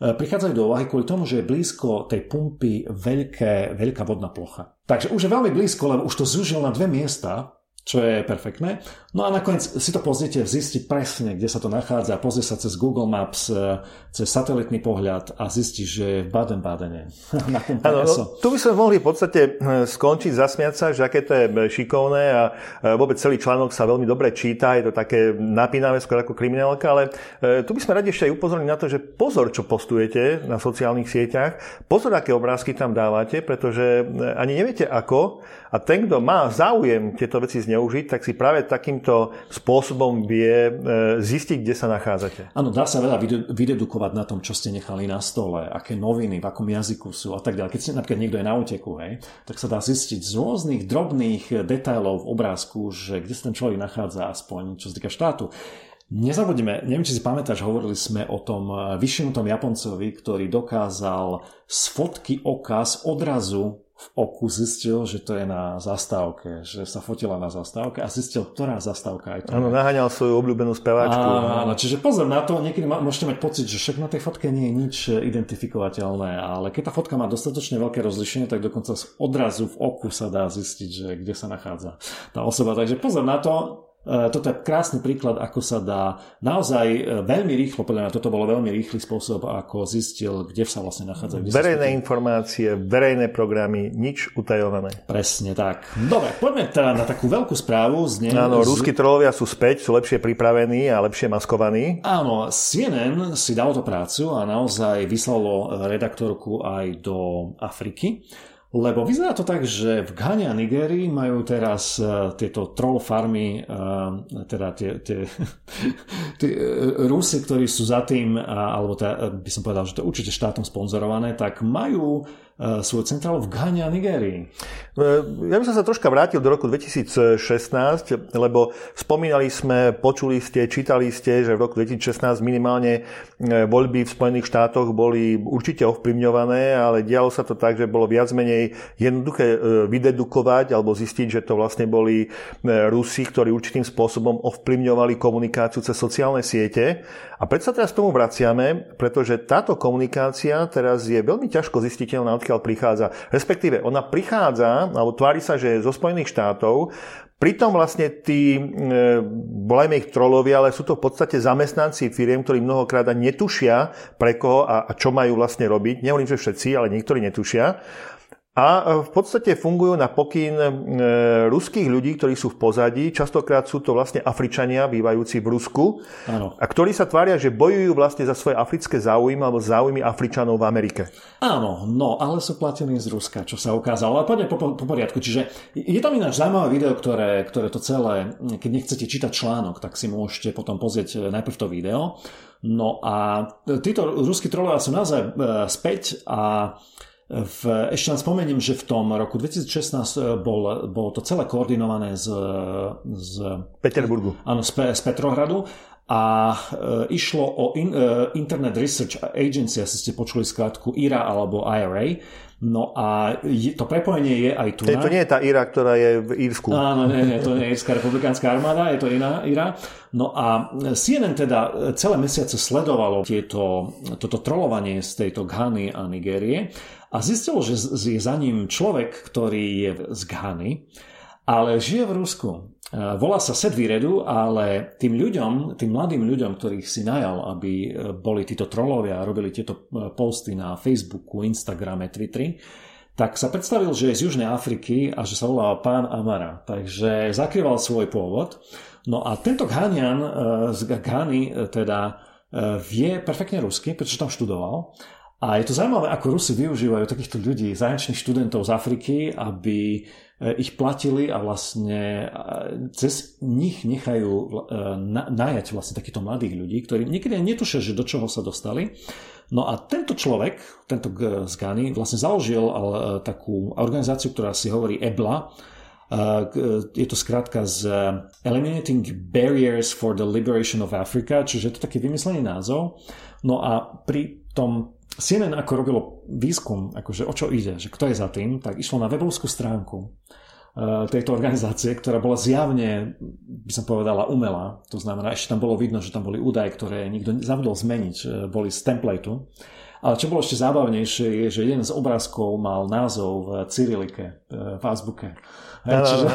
e, prichádzajú do úvahy kvôli tomu, že je blízko tej pumpy veľké, veľká vodná plocha. Takže už je veľmi blízko, lebo už to zúžil na dve miesta, čo je perfektné. No a nakoniec si to pozrite, zistiť presne, kde sa to nachádza, pozrie sa cez Google Maps, e, cez satelitný pohľad a zistí, že je v Baden-Badene. ano, no, tu by sme mohli v podstate e, skončiť, zasmiať sa, že aké to je šikovné a e, vôbec celý článok sa veľmi dobre číta, je to také napínavé, skôr ako kriminálka, ale tu by sme radi ešte aj upozornili na to, že pozor, čo postujete na sociálnych sieťach, pozor, aké obrázky tam dávate, pretože ani neviete ako. A ten, kto má záujem tieto veci zneužiť, zneužiť, tak si práve takýmto spôsobom vie e, zistiť, kde sa nachádzate. Áno, dá sa veľa vydedukovať na tom, čo ste nechali na stole, aké noviny, v akom jazyku sú a tak ďalej. Keď si napríklad niekto je na úteku, hej, tak sa dá zistiť z rôznych drobných detailov v obrázku, že kde sa ten človek nachádza aspoň, čo sa týka štátu. Nezabudíme, neviem, či si pamätáš, hovorili sme o tom e, vyšinutom Japoncovi, ktorý dokázal z fotky oka z odrazu v oku zistil, že to je na zastávke, že sa fotila na zastávke a zistil, ktorá zastávka je to. Áno, naháňal svoju obľúbenú speváčku. Áno, čiže pozor na to, niekedy môžete mať pocit, že však na tej fotke nie je nič identifikovateľné, ale keď tá fotka má dostatočne veľké rozlišenie, tak dokonca z odrazu v oku sa dá zistiť, že kde sa nachádza tá osoba. Takže pozor na to, toto je krásny príklad, ako sa dá naozaj e, veľmi rýchlo, podľa mňa toto bolo veľmi rýchly spôsob, ako zistil, kde sa vlastne nachádzajú. Verejné informácie, verejné programy, nič utajované. Presne tak. Dobre, poďme teda na takú veľkú správu. Z nej... Áno, z... ruskí trolovia sú späť, sú lepšie pripravení a lepšie maskovaní. Áno, CNN si dalo to prácu a naozaj vyslalo redaktorku aj do Afriky Lebo vyzerá to tak, že v Ghane a Nigerii majú teraz uh, tieto troll farmy, uh, teda tie, tie, tie uh, Rusy, ktorí sú za tým, uh, alebo teda, by som povedal, že to určite štátom sponzorované, tak majú E, svoju centrálu v Ghane a Nigérii. E, ja by som sa troška vrátil do roku 2016, lebo spomínali sme, počuli ste, čítali ste, že v roku 2016 minimálne e, voľby v Spojených štátoch boli určite ovplyvňované, ale dialo sa to tak, že bolo viac menej jednoduché vydedukovať alebo zistiť, že to vlastne boli Rusi, ktorí určitým spôsobom ovplyvňovali komunikáciu cez sociálne siete. A predsa teraz tomu vraciame, pretože táto komunikácia teraz je veľmi ťažko zistiteľná, odkiaľ prichádza. Respektíve, ona prichádza, alebo tvári sa, že je zo Spojených štátov, Pritom vlastne tí, e, volajme ich trolovia, ale sú to v podstate zamestnanci firiem, ktorí mnohokrát netušia pre koho a, a čo majú vlastne robiť. Nehovorím, že všetci, ale niektorí netušia a e, v podstate fungujú na pokyn e, ruských ľudí, ktorí sú v pozadí. Častokrát sú to vlastne Afričania, bývajúci v Rusku, Áno. a ktorí sa tvária, že bojujú vlastne za svoje africké záujmy alebo záujmy Afričanov v Amerike. Áno, no, ale sú platení z Ruska, čo sa ukázalo. Ale poďme po, po poriadku. Čiže je tam ináč zaujímavé video, ktoré, ktoré to celé, keď nechcete čítať článok, tak si môžete potom pozrieť e, najprv to video. No a títo ruskí trolovia sú naozaj späť a v, ešte len spomeniem, že v tom roku 2016 e, bol, bolo to celé koordinované z, z Peterburgu. Áno, z, z Petrohradu a e, išlo o in, e, Internet Research Agency, asi ste počuli skrátku IRA alebo IRA. No a je, to prepojenie je aj tu. To nie je tá IRA, ktorá je v Írsku. Áno, nie, nie, to nie je Írska republikánska armáda, je to iná IRA. No a CNN teda celé mesiace sledovalo tieto, toto trolovanie z tejto Ghany a Nigérie a zistilo, že je za ním človek, ktorý je z Ghany, ale žije v Rusku. Volá sa Seth Viredu, ale tým ľuďom, tým mladým ľuďom, ktorých si najal, aby e, boli títo trolovia a robili tieto e, posty na Facebooku, Instagrame, Twitteri, tak sa predstavil, že je z Južnej Afriky a že sa volá pán Amara. Takže zakrýval svoj pôvod. No a tento Ghanian e, z Ghany teda vie perfektne rusky, pretože tam študoval a je to zaujímavé, ako Rusi využívajú takýchto ľudí, zahraničných študentov z Afriky, aby e, ich platili a vlastne e, cez nich nechajú e, najať vlastne takýchto mladých ľudí, ktorí niekedy netušia, že do čoho sa dostali. No a tento človek, tento z Gany, vlastne založil takú organizáciu, ktorá si hovorí EBLA, je to skrátka z Eliminating Barriers for the Liberation of Africa, čiže je to taký vymyslený názov. No a pri tom CNN ako robilo výskum, akože o čo ide, že kto je za tým, tak išlo na webovskú stránku eh, tejto organizácie, ktorá bola zjavne, by som povedala, umelá. To znamená, ešte tam bolo vidno, že tam boli údaje, ktoré nikto zabudol zmeniť, eh, boli z templateu. Ale čo bolo ešte zábavnejšie je, že jeden z obrázkov mal názov v Cyrilike, eh, v Čiže,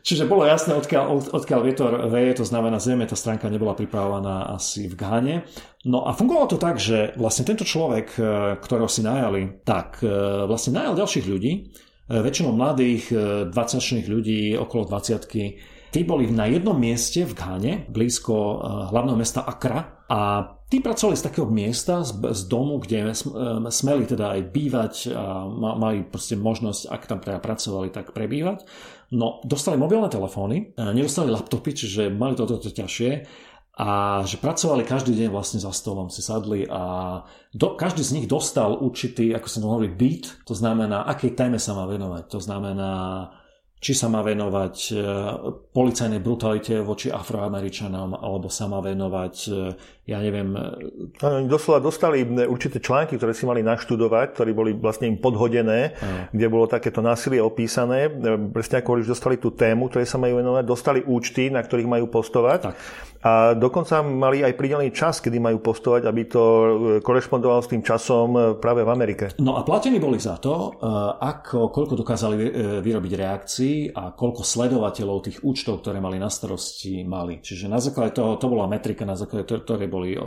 čiže bolo jasné, odkiaľ, odkiaľ vietor veje, to znamená, zrejme tá stránka nebola pripravovaná asi v Ghane. No a fungovalo to tak, že vlastne tento človek, e, ktorého si najali, tak e, vlastne najal ďalších ľudí, e, väčšinou mladých, 20 ľudí, okolo 20 Tí boli na jednom mieste v Ghane, blízko hlavného mesta Accra a tí pracovali z takého miesta, z, z domu, kde smeli teda aj bývať a mali proste možnosť, ak tam teda pracovali, tak prebývať. No, dostali mobilné telefóny, nedostali laptopy, čiže mali to toto ťažšie a že pracovali každý deň vlastne za stolom, si sadli a do, každý z nich dostal určitý, ako sa to hovorí, beat, to znamená, akej téme sa má venovať. To znamená, či sa má venovať policajnej brutalite voči afroameričanom, alebo sa má venovať, ja neviem... E, oni doslova dostali určité články, ktoré si mali naštudovať, ktoré boli vlastne im podhodené, ano. kde bolo takéto násilie opísané. Presne ako už dostali tú tému, ktoré sa majú venovať, dostali účty, na ktorých majú postovať. Tak. A dokonca mali aj pridelený čas, kedy majú postovať, aby to korešpondovalo s tým časom práve v Amerike. No a platení boli za to, ako, koľko dokázali vyrobiť reakcií a koľko sledovateľov tých účtov, ktoré mali na starosti, mali. Čiže na základe toho, to bola metrika, na základe ktorej boli e,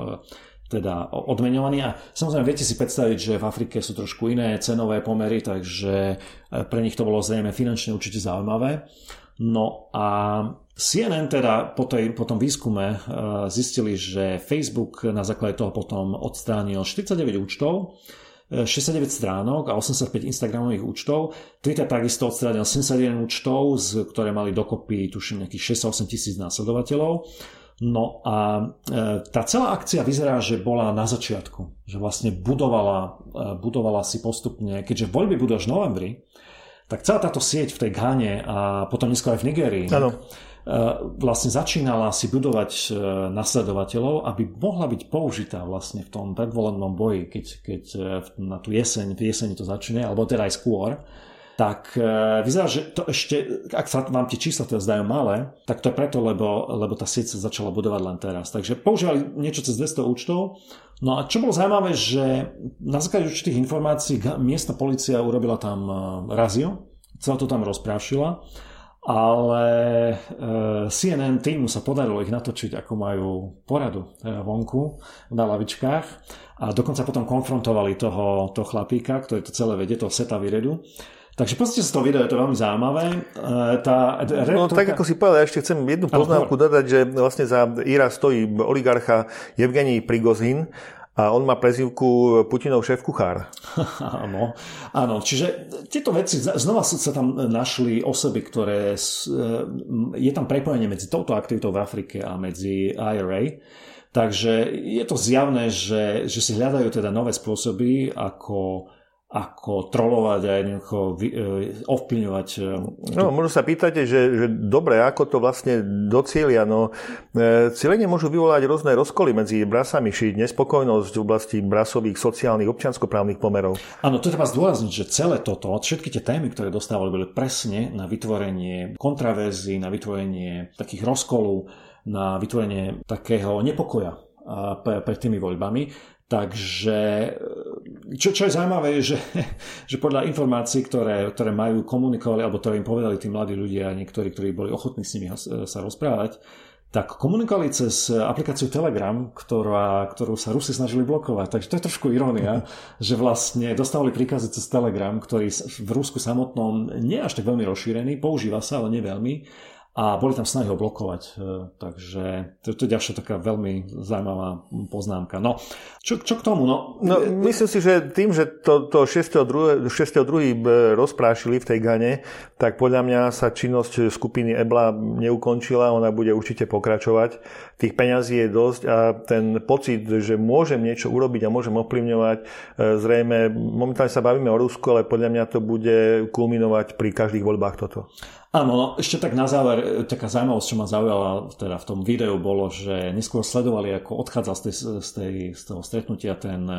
teda odmeňovaní. A samozrejme viete si predstaviť, že v Afrike sú trošku iné cenové pomery, takže e, pre nich to bolo zrejme finančne určite zaujímavé. No a CNN teda po, tej, po tom výskume e, zistili, že Facebook na základe toho potom odstránil 49 účtov, 69 stránok a 85 Instagramových účtov. Twitter takisto odstránil 71 účtov, z, ktoré mali dokopy, tuším, nejakých 6-8 tisíc následovateľov. No a e, tá celá akcia vyzerá, že bola na začiatku, že vlastne budovala, e, budovala si postupne, keďže voľby budú až v novembri, tak celá táto sieť v tej Ghane a potom neskôr aj v Nigérii, ano. vlastne začínala si budovať nasledovateľov, aby mohla byť použitá vlastne v tom predvolebnom boji, keď, keď na tú jeseň, v jeseni to začne, alebo teda aj skôr tak e, vyzerá, že to ešte, ak sa vám tie čísla teda zdajú malé, tak to je preto, lebo, lebo tá sieť sa začala budovať len teraz. Takže používali niečo cez 200 účtov. No a čo bolo zaujímavé, že na základe určitých informácií miestna policia urobila tam e, razio, celé to tam rozprášila, ale e, CNN týmu sa podarilo ich natočiť, ako majú poradu vonku na lavičkách a dokonca potom konfrontovali toho, toho chlapíka, ktorý to celé vedie, toho Seta Viredu Takže pozrite sa to video, je to veľmi zaujímavé. E, tá, no tak ako si povedal, ja ešte chcem jednu poznámku dodať, že vlastne za Ira stojí oligarcha Evgenij Prigozhin a on má prezivku Putinov šéf kuchár. áno, áno, čiže tieto veci, znova sa tam našli osoby, ktoré, e, je tam prepojenie medzi touto aktivitou v Afrike a medzi IRA, takže je to zjavné, že, že si hľadajú teda nové spôsoby, ako ako trolovať a jednoducho e, ovplyvňovať. E, no, možno sa pýtate, že, že dobre, ako to vlastne docielia. No, e, cieľenie môžu vyvolať rôzne rozkoly medzi brasami, či nespokojnosť v oblasti brasových sociálnych občianskoprávnych pomerov. Áno, to treba zdôrazniť, že celé toto, všetky tie témy, ktoré dostávali, boli presne na vytvorenie kontraverzí, na vytvorenie takých rozkolov, na vytvorenie takého nepokoja pred tými voľbami. Takže čo, čo je zaujímavé, je, že, že podľa informácií, ktoré, ktoré majú komunikovali, alebo ktoré im povedali tí mladí ľudia, niektorí, ktorí boli ochotní s nimi sa rozprávať, tak komunikovali cez aplikáciu Telegram, ktorá, ktorú sa Rusi snažili blokovať. Takže to je trošku irónia, že vlastne dostávali príkazy cez Telegram, ktorý v Rusku samotnom nie až tak veľmi rozšírený, používa sa, ale nie veľmi a boli tam snahy ho blokovať. E, takže to, to je ďalšia taká veľmi zaujímavá poznámka. No, čo, čo k tomu? No, no myslím si, že tým, že to, to 6.2. rozprášili v tej Gane, tak podľa mňa sa činnosť skupiny EBLA neukončila, ona bude určite pokračovať. Tých peňazí je dosť a ten pocit, že môžem niečo urobiť a môžem ovplyvňovať, e, zrejme, momentálne sa bavíme o Rusku, ale podľa mňa to bude kulminovať pri každých voľbách toto. Áno, no ešte tak na záver, e, taká zaujímavosť, čo ma zaujala teda v tom videu, bolo, že neskôr sledovali, ako odchádzal z, tej, z, tej, z toho stretnutia ten,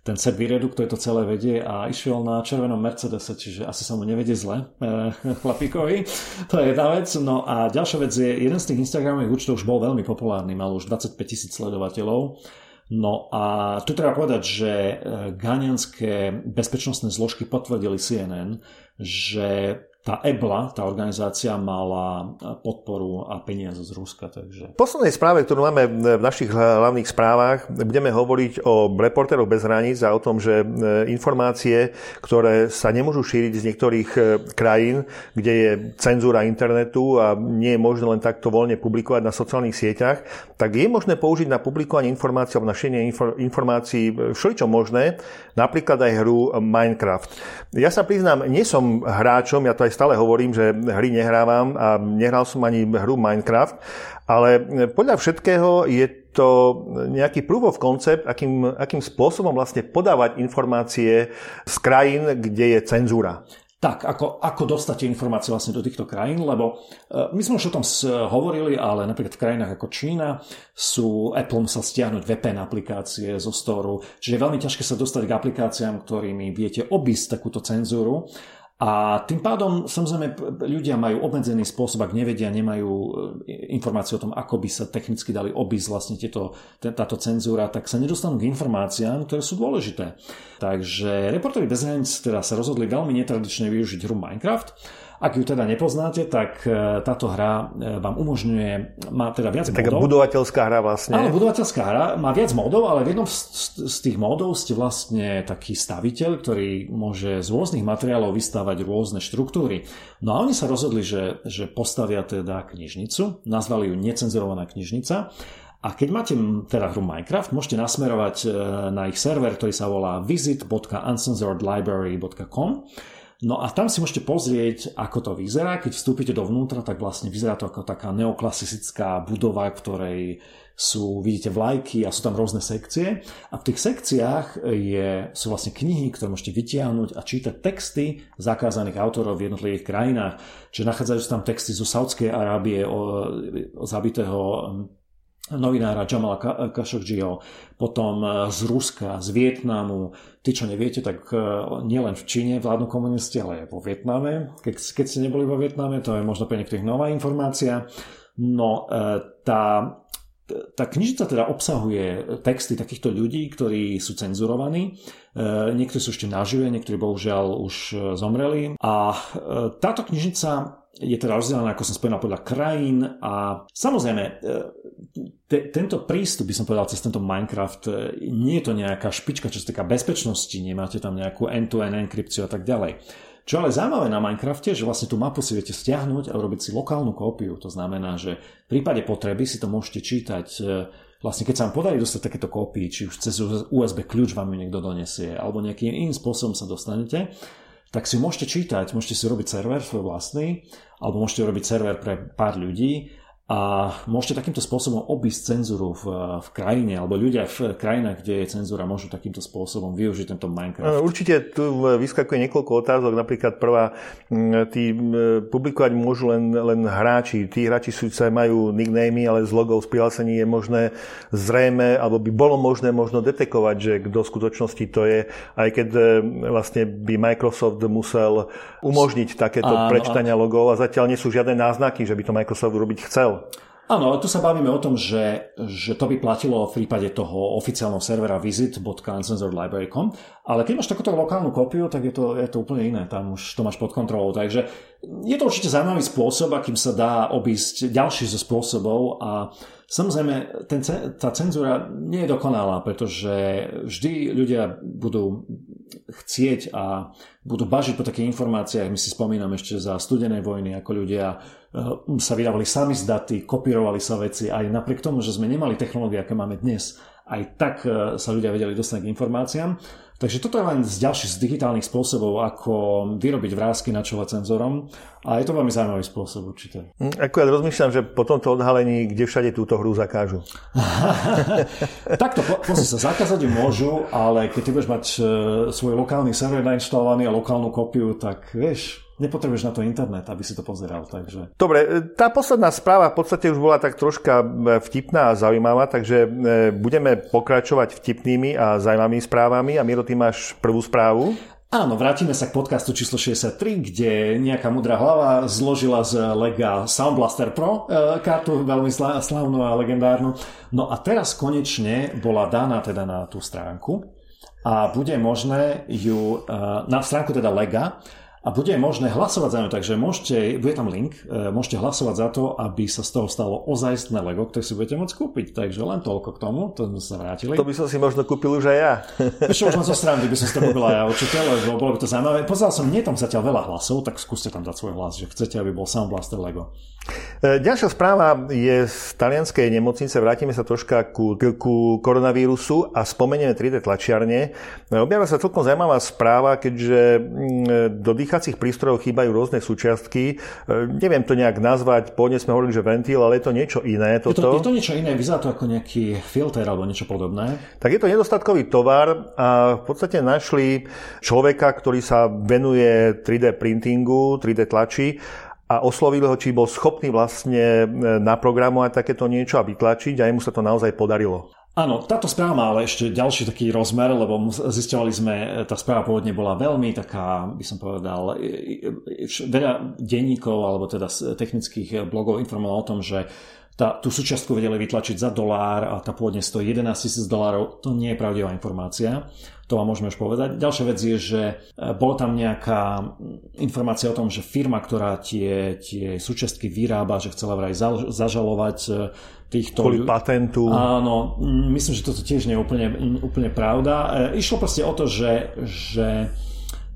ten set výredu, ktorý to celé vedie a išiel na červenom Mercedese, čiže asi sa mu nevedie zle e, chlapíkovi. To je jedna vec. No a ďalšia vec je, jeden z tých Instagramových účtov už bol veľmi populárny, mal už 25 tisíc sledovateľov. No a tu treba povedať, že e, ganianské bezpečnostné zložky potvrdili CNN, že tá EBLA, tá organizácia mala podporu a peniaze z Ruska. Takže... V poslednej správe, ktorú máme v našich hlavných správach, budeme hovoriť o reportéroch bez hraníc a o tom, že e, informácie, ktoré sa nemôžu šíriť z niektorých e, krajín, kde je cenzúra internetu a nie je možné len takto voľne publikovať na sociálnych sieťach, tak je možné použiť na publikovanie informácií alebo na šírenie informácií všeličo možné, napríklad aj hru Minecraft. Ja sa priznám, nie som hráčom, ja to aj aj stále hovorím, že hry nehrávam a nehral som ani hru Minecraft, ale podľa všetkého je to nejaký proof of concept, akým, akým spôsobom vlastne podávať informácie z krajín, kde je cenzúra. Tak, ako, ako dostať tie informácie vlastne do týchto krajín, lebo uh, my sme už o tom hovorili, ale napríklad v krajinách ako Čína sú Apple musel stiahnuť VPN aplikácie zo storu, čiže je veľmi ťažké sa dostať k aplikáciám, ktorými viete obísť takúto cenzúru a tým pádom samozrejme ľudia majú obmedzený spôsob, ak nevedia, nemajú e, informácie o tom, ako by sa technicky dali obísť vlastne tieto, táto cenzúra, tak sa nedostanú k informáciám, ktoré sú dôležité. Takže reportéri bez hraníc teda sa rozhodli veľmi netradične využiť hru Minecraft ak ju teda nepoznáte, tak e, táto hra e, vám umožňuje, má teda viac Taká modov. budovateľská hra vlastne. Áno, budovateľská hra, má viac modov, ale v jednom z, tých modov ste vlastne taký staviteľ, ktorý môže z rôznych materiálov vystavať rôzne štruktúry. No a oni sa rozhodli, že, že postavia teda knižnicu, nazvali ju necenzurovaná knižnica A keď máte teda hru Minecraft, môžete nasmerovať e, na ich server, ktorý sa volá visit.uncensoredlibrary.com No a tam si môžete pozrieť, ako to vyzerá. Keď vstúpite dovnútra, tak vlastne vyzerá to ako taká neoklasická budova, ktorej sú, vidíte, vlajky a sú tam rôzne sekcie. A v tých sekciách je, sú vlastne knihy, ktoré môžete vytiahnuť a čítať texty zakázaných autorov v jednotlivých krajinách. Čiže nachádzajú sa tam texty zo Saudskej Arábie o, o zabitého novinára Jamala Khashoggiho, potom e, z Ruska, z Vietnamu. Ty, čo neviete, tak e, nielen v Číne vládnu komunisti, ale aj vo Vietname. Keď, keď ste neboli vo Vietname, to je možno pre niektorých nová informácia. No, e, tá, tá knižnica teda obsahuje texty takýchto ľudí, ktorí sú cenzurovaní. Niektorí sú ešte nažive, niektorí bohužiaľ už zomreli. A táto knižnica je teda rozdelená, ako som spomínal, podľa krajín a samozrejme e, te, tento prístup, by som povedal, cez tento Minecraft, e, nie je to nejaká špička, čo sa týka bezpečnosti, nemáte tam nejakú end-to-end enkrypciu a tak ďalej. Čo ale zaujímavé na Minecrafte, že vlastne tú mapu si viete stiahnuť a urobiť si lokálnu kópiu. To znamená, že v prípade potreby si to môžete čítať e, vlastne keď sa vám podarí dostať takéto kópii, či už cez USB kľúč vám ju niekto donesie, alebo nejakým iným spôsobom sa dostanete, tak si môžete čítať, môžete si robiť server svoj vlastný, alebo môžete robiť server pre pár ľudí a môžete takýmto spôsobom obísť cenzúru v, v krajine, alebo ľudia v krajinách, kde je cenzúra, môžu takýmto spôsobom využiť tento Minecraft. Určite tu vyskakuje niekoľko otázok. Napríklad prvá, tí publikovať môžu len, len hráči. Tí hráči sa majú nicknamy, ale z logov z prihlásení je možné zrejme, alebo by bolo možné možno detekovať, že kto v skutočnosti to je, aj keď e, vlastne by Microsoft musel umožniť takéto Áno, logov a zatiaľ nie sú žiadne náznaky, že by to Microsoft urobiť chcel. Áno, ale tu sa bavíme o tom, že, že to by platilo v prípade toho oficiálneho servera visit.uncensoredlibrary.com, ale keď máš takúto lokálnu kópiu, tak je to, je to úplne iné, tam už to máš pod kontrolou. Takže je to určite zaujímavý spôsob, akým sa dá obísť ďalší zo spôsobov a samozrejme ten, tá cenzúra nie je dokonalá, pretože vždy ľudia budú chcieť a budú bažiť po takých informáciách. My si spomínam ešte za studenej vojny, ako ľudia sa vydávali sami z daty, kopírovali sa veci aj napriek tomu, že sme nemali technológie, aké máme dnes, aj tak e, sa ľudia vedeli dostať k informáciám. Takže toto je len z ďalších z digitálnych spôsobov, ako vyrobiť vrázky na čele cenzorom a je to veľmi zaujímavý spôsob určite. Hm, ja rozmýšľam, že po tomto odhalení, kde všade túto hru zakážu? Takto, pozri sa, zakázať ju môžu, ale keď ty budeš mať e, svoj lokálny server nainštalovaný a lokálnu kopiu, tak vieš, nepotrebuješ na to internet, aby si to pozeral. Takže... Dobre, tá posledná správa v podstate už bola tak troška e, vtipná a zaujímavá, takže e, budeme pokračovať vtipnými a zaujímavými správami. A Miro, ty máš prvú správu? Áno, vrátime sa k podcastu číslo 63, kde nejaká mudrá hlava zložila z Lega Sound Blaster Pro e, kartu, veľmi slavnú a legendárnu. No a teraz konečne bola daná teda na tú stránku a bude možné ju, na stránku teda Lega, a bude možné hlasovať za ňu, takže môžete, bude tam link, e, môžete hlasovať za to, aby sa z toho stalo ozajstné Lego, ktoré si budete môcť kúpiť. Takže len toľko k tomu, to sme sa vrátili. To by som si možno kúpil už aj ja. Ešte len zo strany by som si to kúpil aj ja určite, lebo bolo by to zaujímavé. Pozeral som, nie tam zatiaľ veľa hlasov, tak skúste tam dať svoj hlas, že chcete, aby bol Sound Blaster Lego. E, ďalšia správa je z talianskej nemocnice. Vrátime sa troška ku, ku koronavírusu a spomenieme 3D tlačiarne. E, objavila sa celkom zaujímavá správa, keďže do dýchacích prístrojov chýbajú rôzne súčiastky. E, neviem to nejak nazvať, pôvodne sme hovorili, že ventil, ale je to niečo iné. Toto. Je, to, je to niečo iné, vyzerá to ako nejaký filter alebo niečo podobné. Tak je to nedostatkový tovar a v podstate našli človeka, ktorý sa venuje 3D printingu, 3D tlači a oslovili ho, či bol schopný vlastne e, naprogramovať takéto niečo a vytlačiť a jemu sa to naozaj podarilo. Áno, táto správa má ale ešte ďalší taký rozmer, lebo zistovali sme, tá správa pôvodne bola veľmi taká, by som povedal, veľa denníkov alebo teda technických blogov informovalo o tom, že tá, tú súčiastku vedeli vytlačiť za dolár a tá pôvodne stojí 11 tisíc dolárov. To nie je pravdivá informácia. To vám môžeme už povedať. Ďalšia vec je, že e, bola tam nejaká informácia o tom, že firma, ktorá tie, tie súčiastky vyrába, že chcela vraj zažalovať e, týchto... Kvôli patentu. Áno, myslím, že toto tiež nie je úplne, úplne pravda. E, išlo proste o to, že, že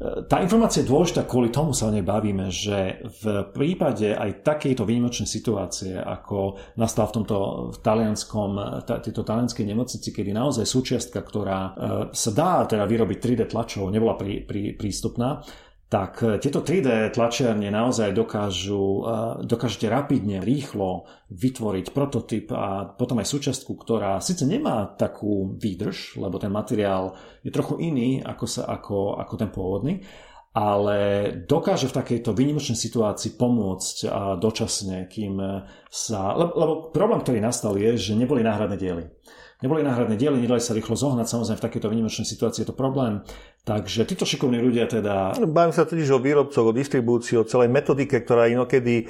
tá informácia je dôležitá, kvôli tomu sa o nej bavíme, že v prípade aj takejto výnimočnej situácie, ako nastal v tomto v talianskom, tejto talianskej nemocnici, kedy naozaj súčiastka, ktorá e, sa dá teda vyrobiť 3D tlačov, nebola prí, prí, prístupná, tak e, tieto 3D tlačiarne naozaj dokážu, e, dokážete rapidne, rýchlo vytvoriť prototyp a potom aj súčiastku, ktorá síce nemá takú výdrž, lebo ten materiál je trochu iný ako, sa, ako, ako ten pôvodný, ale dokáže v takejto výnimočnej situácii pomôcť a dočasne, kým sa... Lebo, lebo problém, ktorý nastal je, že neboli náhradné diely neboli náhradné diely, nedali sa rýchlo zohnať, samozrejme v takejto výnimočnej situácii je to problém. Takže títo šikovní ľudia teda... Bavím sa totiž o výrobcoch, o distribúcii, o celej metodike, ktorá inokedy e,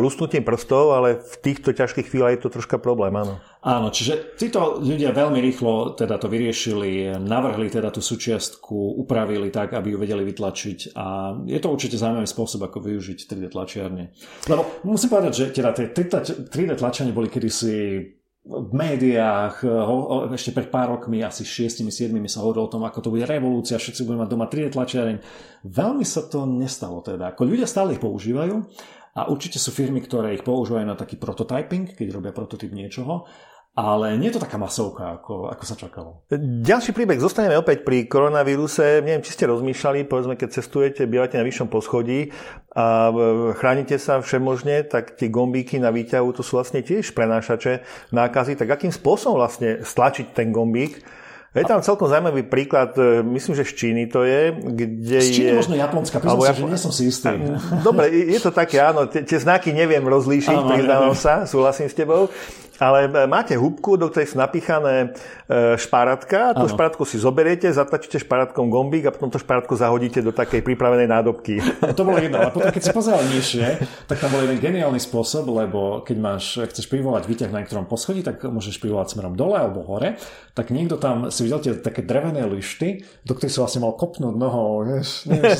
lusnutím prstov, ale v týchto ťažkých chvíľach je to troška problém, áno. Áno, čiže títo ľudia veľmi rýchlo teda to vyriešili, navrhli teda tú súčiastku, upravili tak, aby ju vedeli vytlačiť a je to určite zaujímavý spôsob, ako využiť 3D tlačiarne. Lebo musím povedať, že teda tie 3D tlačiarne boli kedysi v médiách, eh, ešte pred pár rokmi, asi 6-7 sa hovorilo o tom, ako to bude revolúcia, všetci budeme mať doma 3D tlačiareň. Veľmi sa to nestalo teda. Ako ľudia stále ich používajú a určite sú firmy, ktoré ich používajú na taký prototyping, keď robia prototyp niečoho, ale nie je to taká masovka, ako, ako sa čakalo. Ďalší príbeh, zostaneme opäť pri koronavíruse. Neviem, či ste rozmýšľali, povedzme, keď cestujete, bývate na vyššom poschodí a e, chránite sa všemožne, tak tie gombíky na výťahu, to sú vlastne tiež prenášače nákazy. Tak akým spôsobom vlastne stlačiť ten gombík? Je tam celkom zaujímavý príklad, e, myslím, že z Číny to je, kde z Číny je... možno Japonská, priznám sa, že nie som si istý. Dobre, je to také, áno, tie, tie znaky neviem rozlíšiť, priznávam sa, súhlasím s tebou. Ale e, máte húbku, do ktorej sú napíchané e, špáratka, tú špárátku si zoberiete, zatlačíte špárátkom gombík a potom to špárátko zahodíte do takej pripravenej nádobky. No to bolo jedno, ale potom keď si pozeral nižšie, tak tam bol jeden geniálny spôsob, lebo keď máš, chceš privolať výťah na niektorom poschodí, tak môžeš privolať smerom dole alebo hore, tak niekto tam si videl tie také drevené lišty, do ktorých si vlastne mal kopnúť nohou, vieš, neviem,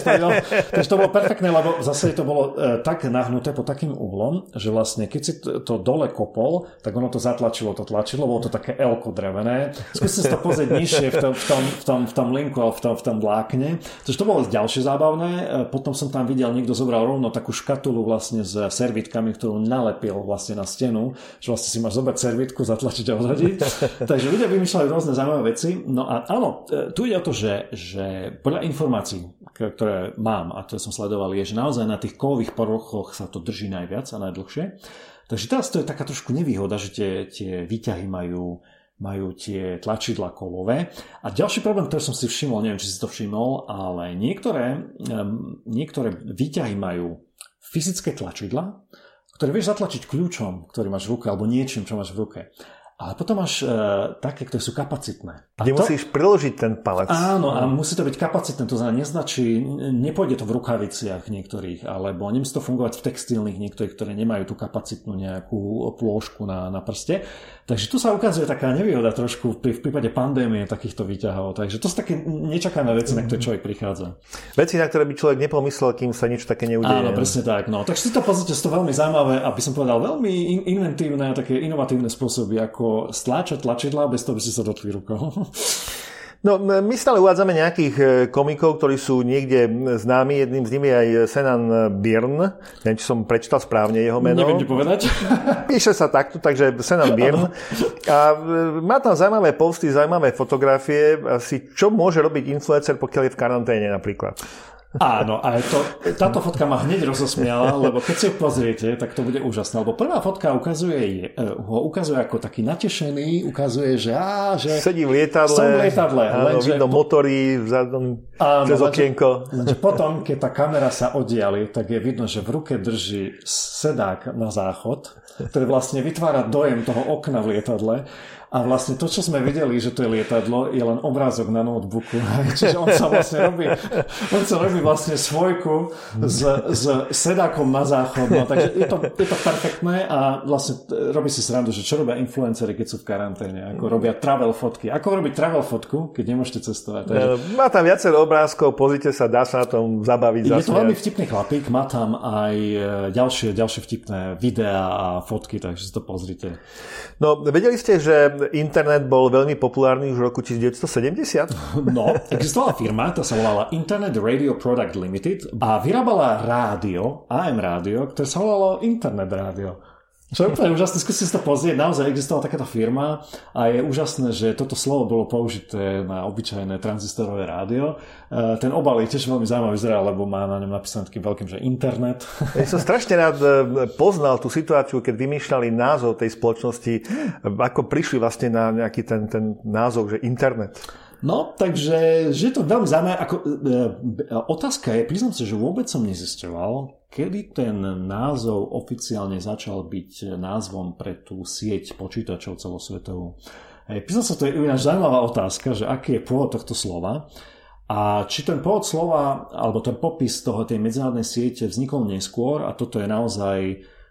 Takže to bolo perfektné, lebo zase to bolo e, tak nahnuté pod takým uhlom, že vlastne keď si to, to dole kopol, tak ono to zatlačilo, to tlačilo, bolo to také elko drevené. Skúste sa to pozrieť nižšie v tom, v tom, v tom, v tom linku v tom, v tom vlákne. Takže to bolo ďalšie zábavné. Potom som tam videl, niekto zobral rovno takú škatulu vlastne s servitkami, ktorú nalepil vlastne na stenu, že vlastne si máš zobrať servitku, zatlačiť a odhodiť. Takže ľudia vymýšľali rôzne zaujímavé veci. No a áno, tu ide o to, že, že podľa informácií, ktoré mám a ktoré som sledoval, je, že naozaj na tých kovových poruchoch sa to drží najviac a najdlhšie. Takže teraz to je taká trošku nevýhoda, že tie, tie výťahy majú, majú tie tlačidla kovové. A ďalší problém, ktorý som si všimol, neviem, či si to všimol, ale niektoré, niektoré výťahy majú fyzické tlačidla, ktoré vieš zatlačiť kľúčom, ktorý máš v ruke, alebo niečím, čo máš v ruke. Ale potom máš uh, také, ktoré sú kapacitné. A Kde to... musíš priložiť ten palec. Áno, a musí to byť kapacitné, to znamená, neznačí, nepôjde to v rukaviciach niektorých, alebo nemusí to fungovať v textilných niektorých, ktoré nemajú tú kapacitnú nejakú plôžku na, na prste. Takže tu sa ukazuje taká nevýhoda trošku pri, v prípade pandémie takýchto výťahov. Takže to sú také nečakané veci, na ktoré človek prichádza. Veci, na ktoré by človek nepomyslel, kým sa niečo také neudeje. Áno, presne tak. No. Takže si to pozrite, sú to veľmi zaujímavé, aby som povedal, veľmi inventívne a také inovatívne spôsoby, ako stláčať tlačidla bez toho, by si sa dotkli rukou. No, my stále uvádzame nejakých e, komikov, ktorí sú niekde známi. Jedným z nich je aj Senan Byrne. Neviem, či som prečítal správne jeho meno. Neviem ti povedať. Píše sa takto, takže Senan Byrne. A e, má tam zaujímavé posty, zaujímavé fotografie. Asi čo môže robiť influencer, pokiaľ je v karanténe napríklad? Áno, a to, táto fotka ma hneď rozosmiala, lebo keď si ju pozriete, tak to bude úžasné. Lebo prvá fotka ukazuje, e, ho ukazuje ako taký natešený, ukazuje, že á, že... Sedí v lietadle. Som v lietadle. Áno, lenže, vidno motory vzadom cez okienko. Lenže potom, keď tá kamera sa oddiali, tak je vidno, že v ruke drží sedák na záchod, ktorý vlastne vytvára dojem toho okna v lietadle a vlastne to, čo sme videli, že to je lietadlo, je len obrázok na notebooku. Čiže on sa vlastne robí, on sa robí vlastne svojku s, s sedákom na záchod. No, takže je to, je to perfektné a vlastne robí si srandu, že čo robia influencery, keď sú v karanténe. Ako robia travel fotky. Ako robiť travel fotku, keď nemôžete cestovať? Takže... Má tam viacero obrázkov, pozrite sa, dá sa na tom zabaviť. Je to veľmi vtipný chlapík, má tam aj e, ďalšie, ďalšie vtipné videá a fotky, takže si to pozrite. No, vedeli ste, že internet bol veľmi populárny už v roku 1970? No, existovala firma, tá sa volala Internet Radio Product Limited a vyrábala rádio, AM rádio, ktoré sa volalo Internet rádio. Čo je úplne úžasné, skúste si to pozrieť, naozaj existovala takáto firma a je úžasné, že toto slovo bolo použité na obyčajné tranzistorové rádio. E, ten obal je tiež veľmi zaujímavý zrel, lebo má na ňom napísané takým veľkým, že internet. Ja som strašne rád e, poznal tú situáciu, keď vymýšľali názov tej spoločnosti, ako prišli vlastne na nejaký ten, ten názov, že internet. No, takže že je to veľmi zaujímavé. Ako, e, otázka je, priznám sa, že vôbec som nezisťoval, kedy ten názov oficiálne začal byť názvom pre tú sieť počítačov celosvetovú. Hej, priznám sa, to je ináč zaujímavá otázka, že aký je pôvod tohto slova. A či ten pôvod slova, alebo ten popis toho tej medzinárodnej siete vznikol neskôr a toto je naozaj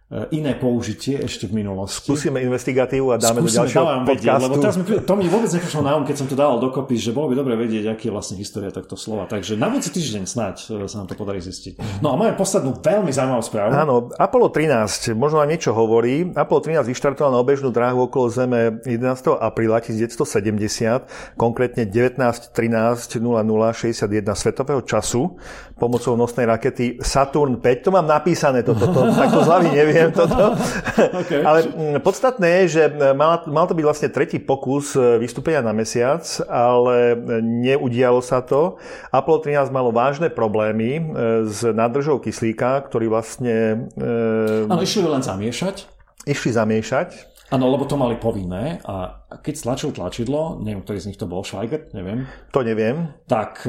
iné použitie ešte v minulosti. Skúsime investigatívu a dáme Skúsime, do ďalšieho podcastu. Vedieť, lebo teraz mi, to mi vôbec neprišlo na um, keď som to dával dokopy, že bolo by dobre vedieť, aký je vlastne história tohto slova. Takže na budúci týždeň snáď e, sa nám to podarí zistiť. No a máme poslednú veľmi zaujímavú správu. Áno, Apollo 13, možno vám niečo hovorí. Apollo 13 vyštartoval na obežnú dráhu okolo Zeme 11. apríla 1970, konkrétne 19.13.0061 svetového času pomocou nosnej rakety Saturn 5. To mám napísané, toto, to, to, takto z hlavy neviem neviem toto. okay. Ale mm, podstatné je, že mm, mal, mal to byť vlastne tretí pokus e, vystúpenia na mesiac, ale neudialo sa to. Apollo 13 malo vážne problémy e, s nádržou kyslíka, ktorý vlastne... E, išli len zamiešať. Išli zamiešať. Áno, lebo to mali povinné a keď stlačil tlačidlo, neviem, ktorý z nich to bol, Schweiger, neviem. To neviem. Tak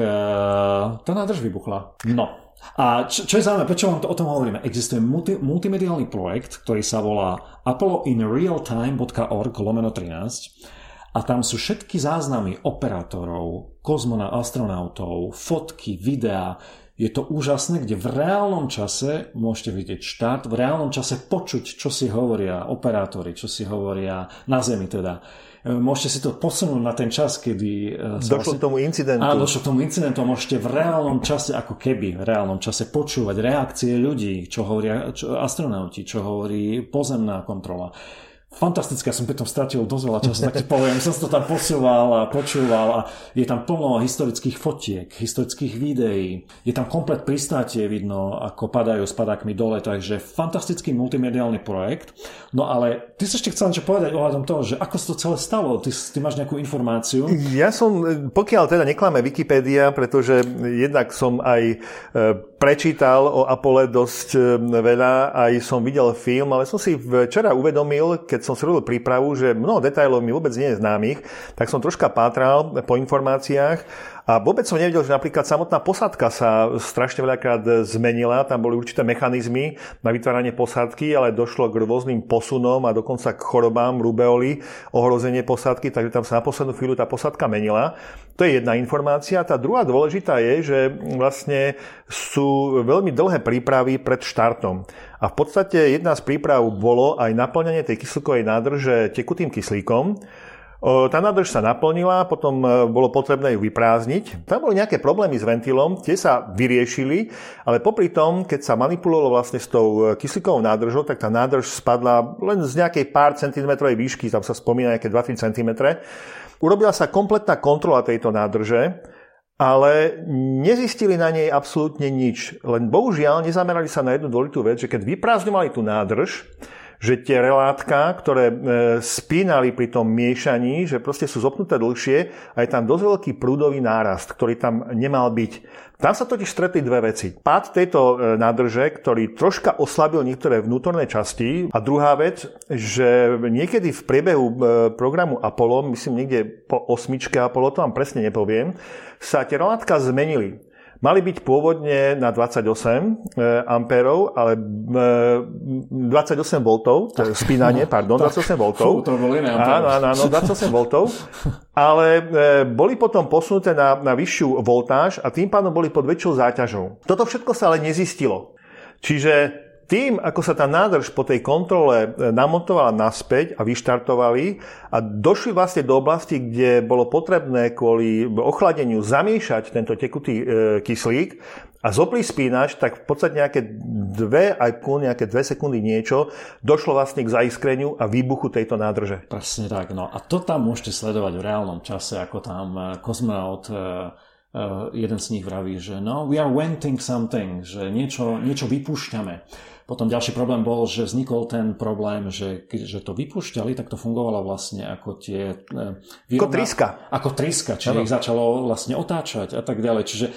tá nádrž vybuchla. No, a čo, čo je zaujímavé, prečo vám to, o tom hovoríme? Existuje multi, multimediálny projekt, ktorý sa volá apolloinrealtime.org lomeno 13 a tam sú všetky záznamy operátorov, kozmona, astronautov, fotky, videá. Je to úžasné, kde v reálnom čase môžete vidieť štart, v reálnom čase počuť, čo si hovoria operátori, čo si hovoria na Zemi teda E, môžete si to posunúť na ten čas, kedy... E, došlo vlastne, k tomu incidentu. Áno, došlo k tomu incidentu. Môžete v reálnom čase, ako keby v reálnom čase počúvať reakcie ľudí, čo hovoria čo, astronauti, čo hovorí pozemná kontrola fantastické, ja som pri tom stratil dosť veľa času, tak ti poviem, som to tam posúval a počúval a je tam plno historických fotiek, historických videí, je tam komplet pristátie, vidno, ako padajú s padákmi dole, takže fantastický multimediálny projekt. No ale ty si ešte chcel niečo povedať ohľadom toho, že ako sa to celé stalo, ty, ty máš nejakú informáciu? Ja som, pokiaľ teda neklame Wikipedia, pretože jednak som aj e, prečítal o Apole dosť e, veľa, aj som videl film, ale som si včera uvedomil, keď som si robil prípravu, že mnoho detajlov mi vôbec nie je známych, tak som troška pátral po informáciách a vôbec som nevedel, že napríklad samotná posádka sa strašne veľakrát zmenila. Tam boli určité mechanizmy na vytváranie posádky, ale došlo k rôznym posunom a dokonca k chorobám, rubeoli, ohrozenie posádky, takže tam sa na poslednú chvíľu tá posádka menila. To je jedna informácia. Tá druhá dôležitá je, že vlastne sú veľmi dlhé prípravy pred štartom. A v podstate jedna z príprav bolo aj naplňanie tej kyslíkovej nádrže tekutým kyslíkom. Tá nádrž sa naplnila, potom e, bolo potrebné ju vyprázdniť. Tam boli nejaké problémy s ventilom, tie sa vyriešili, ale popri tom, keď sa manipulovalo vlastne s tou e, kyslíkovou nádržou, tak tá nádrž spadla len z nejakej pár centimetrovej výšky, tam sa spomína nejaké 2-3 cm. Urobila sa kompletná kontrola tejto nádrže, ale nezistili na nej absolútne nič. Len bohužiaľ nezamerali sa na jednu dôležitú vec, že keď vyprázdňovali tú nádrž, že tie relátka, ktoré e, spínali pri tom miešaní, že proste sú zopnuté dlhšie a je tam dosť veľký prúdový nárast, ktorý tam nemal byť. Tam sa totiž stretli dve veci. Pád tejto e, nádrže, ktorý troška oslabil niektoré vnútorné časti a druhá vec, že niekedy v priebehu e, programu Apollo, myslím niekde po osmičke Apollo, to vám presne nepoviem, sa tie relátka zmenili. Mali byť pôvodne na 28 amperov, ale 28 voltov, spínanie, pardon, 28 voltov. to bol iné áno, áno, áno, 28 voltov. Ale boli potom posunuté na, na vyššiu voltáž a tým pádom boli pod väčšou záťažou. Toto všetko sa ale nezistilo. Čiže tým, ako sa tá nádrž po tej kontrole e, namontovala naspäť a vyštartovali a došli vlastne do oblasti, kde bolo potrebné kvôli ochladeniu zamiešať tento tekutý e, kyslík a zopli spínač, tak v podstate nejaké dve, aj pol, nejaké dve sekundy niečo, došlo vlastne k zaiskreniu a výbuchu tejto nádrže. Presne tak, no a to tam môžete sledovať v reálnom čase, ako tam e, kozmonaut Uh, jeden z nich vraví, že no, we are venting something, že niečo, niečo vypúšťame. Potom ďalší problém bol, že vznikol ten problém, že že to vypúšťali, tak to fungovalo vlastne ako tie... E, výrobná, ako triska. Ako triska, čiže ano. ich začalo vlastne otáčať a tak ďalej. Čiže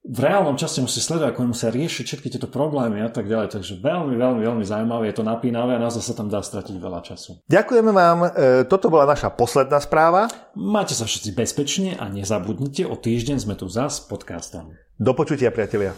v reálnom čase musí sledovať, ako musia riešiť všetky tieto problémy a tak ďalej. Takže veľmi, veľmi, veľmi zaujímavé, je to napínavé a naozaj sa tam dá stratiť veľa času. Ďakujeme vám. E, toto bola naša posledná správa. Máte sa všetci bezpečne a nezabudnite, o týždeň sme tu zás s podcastom. Do počutia, priatelia.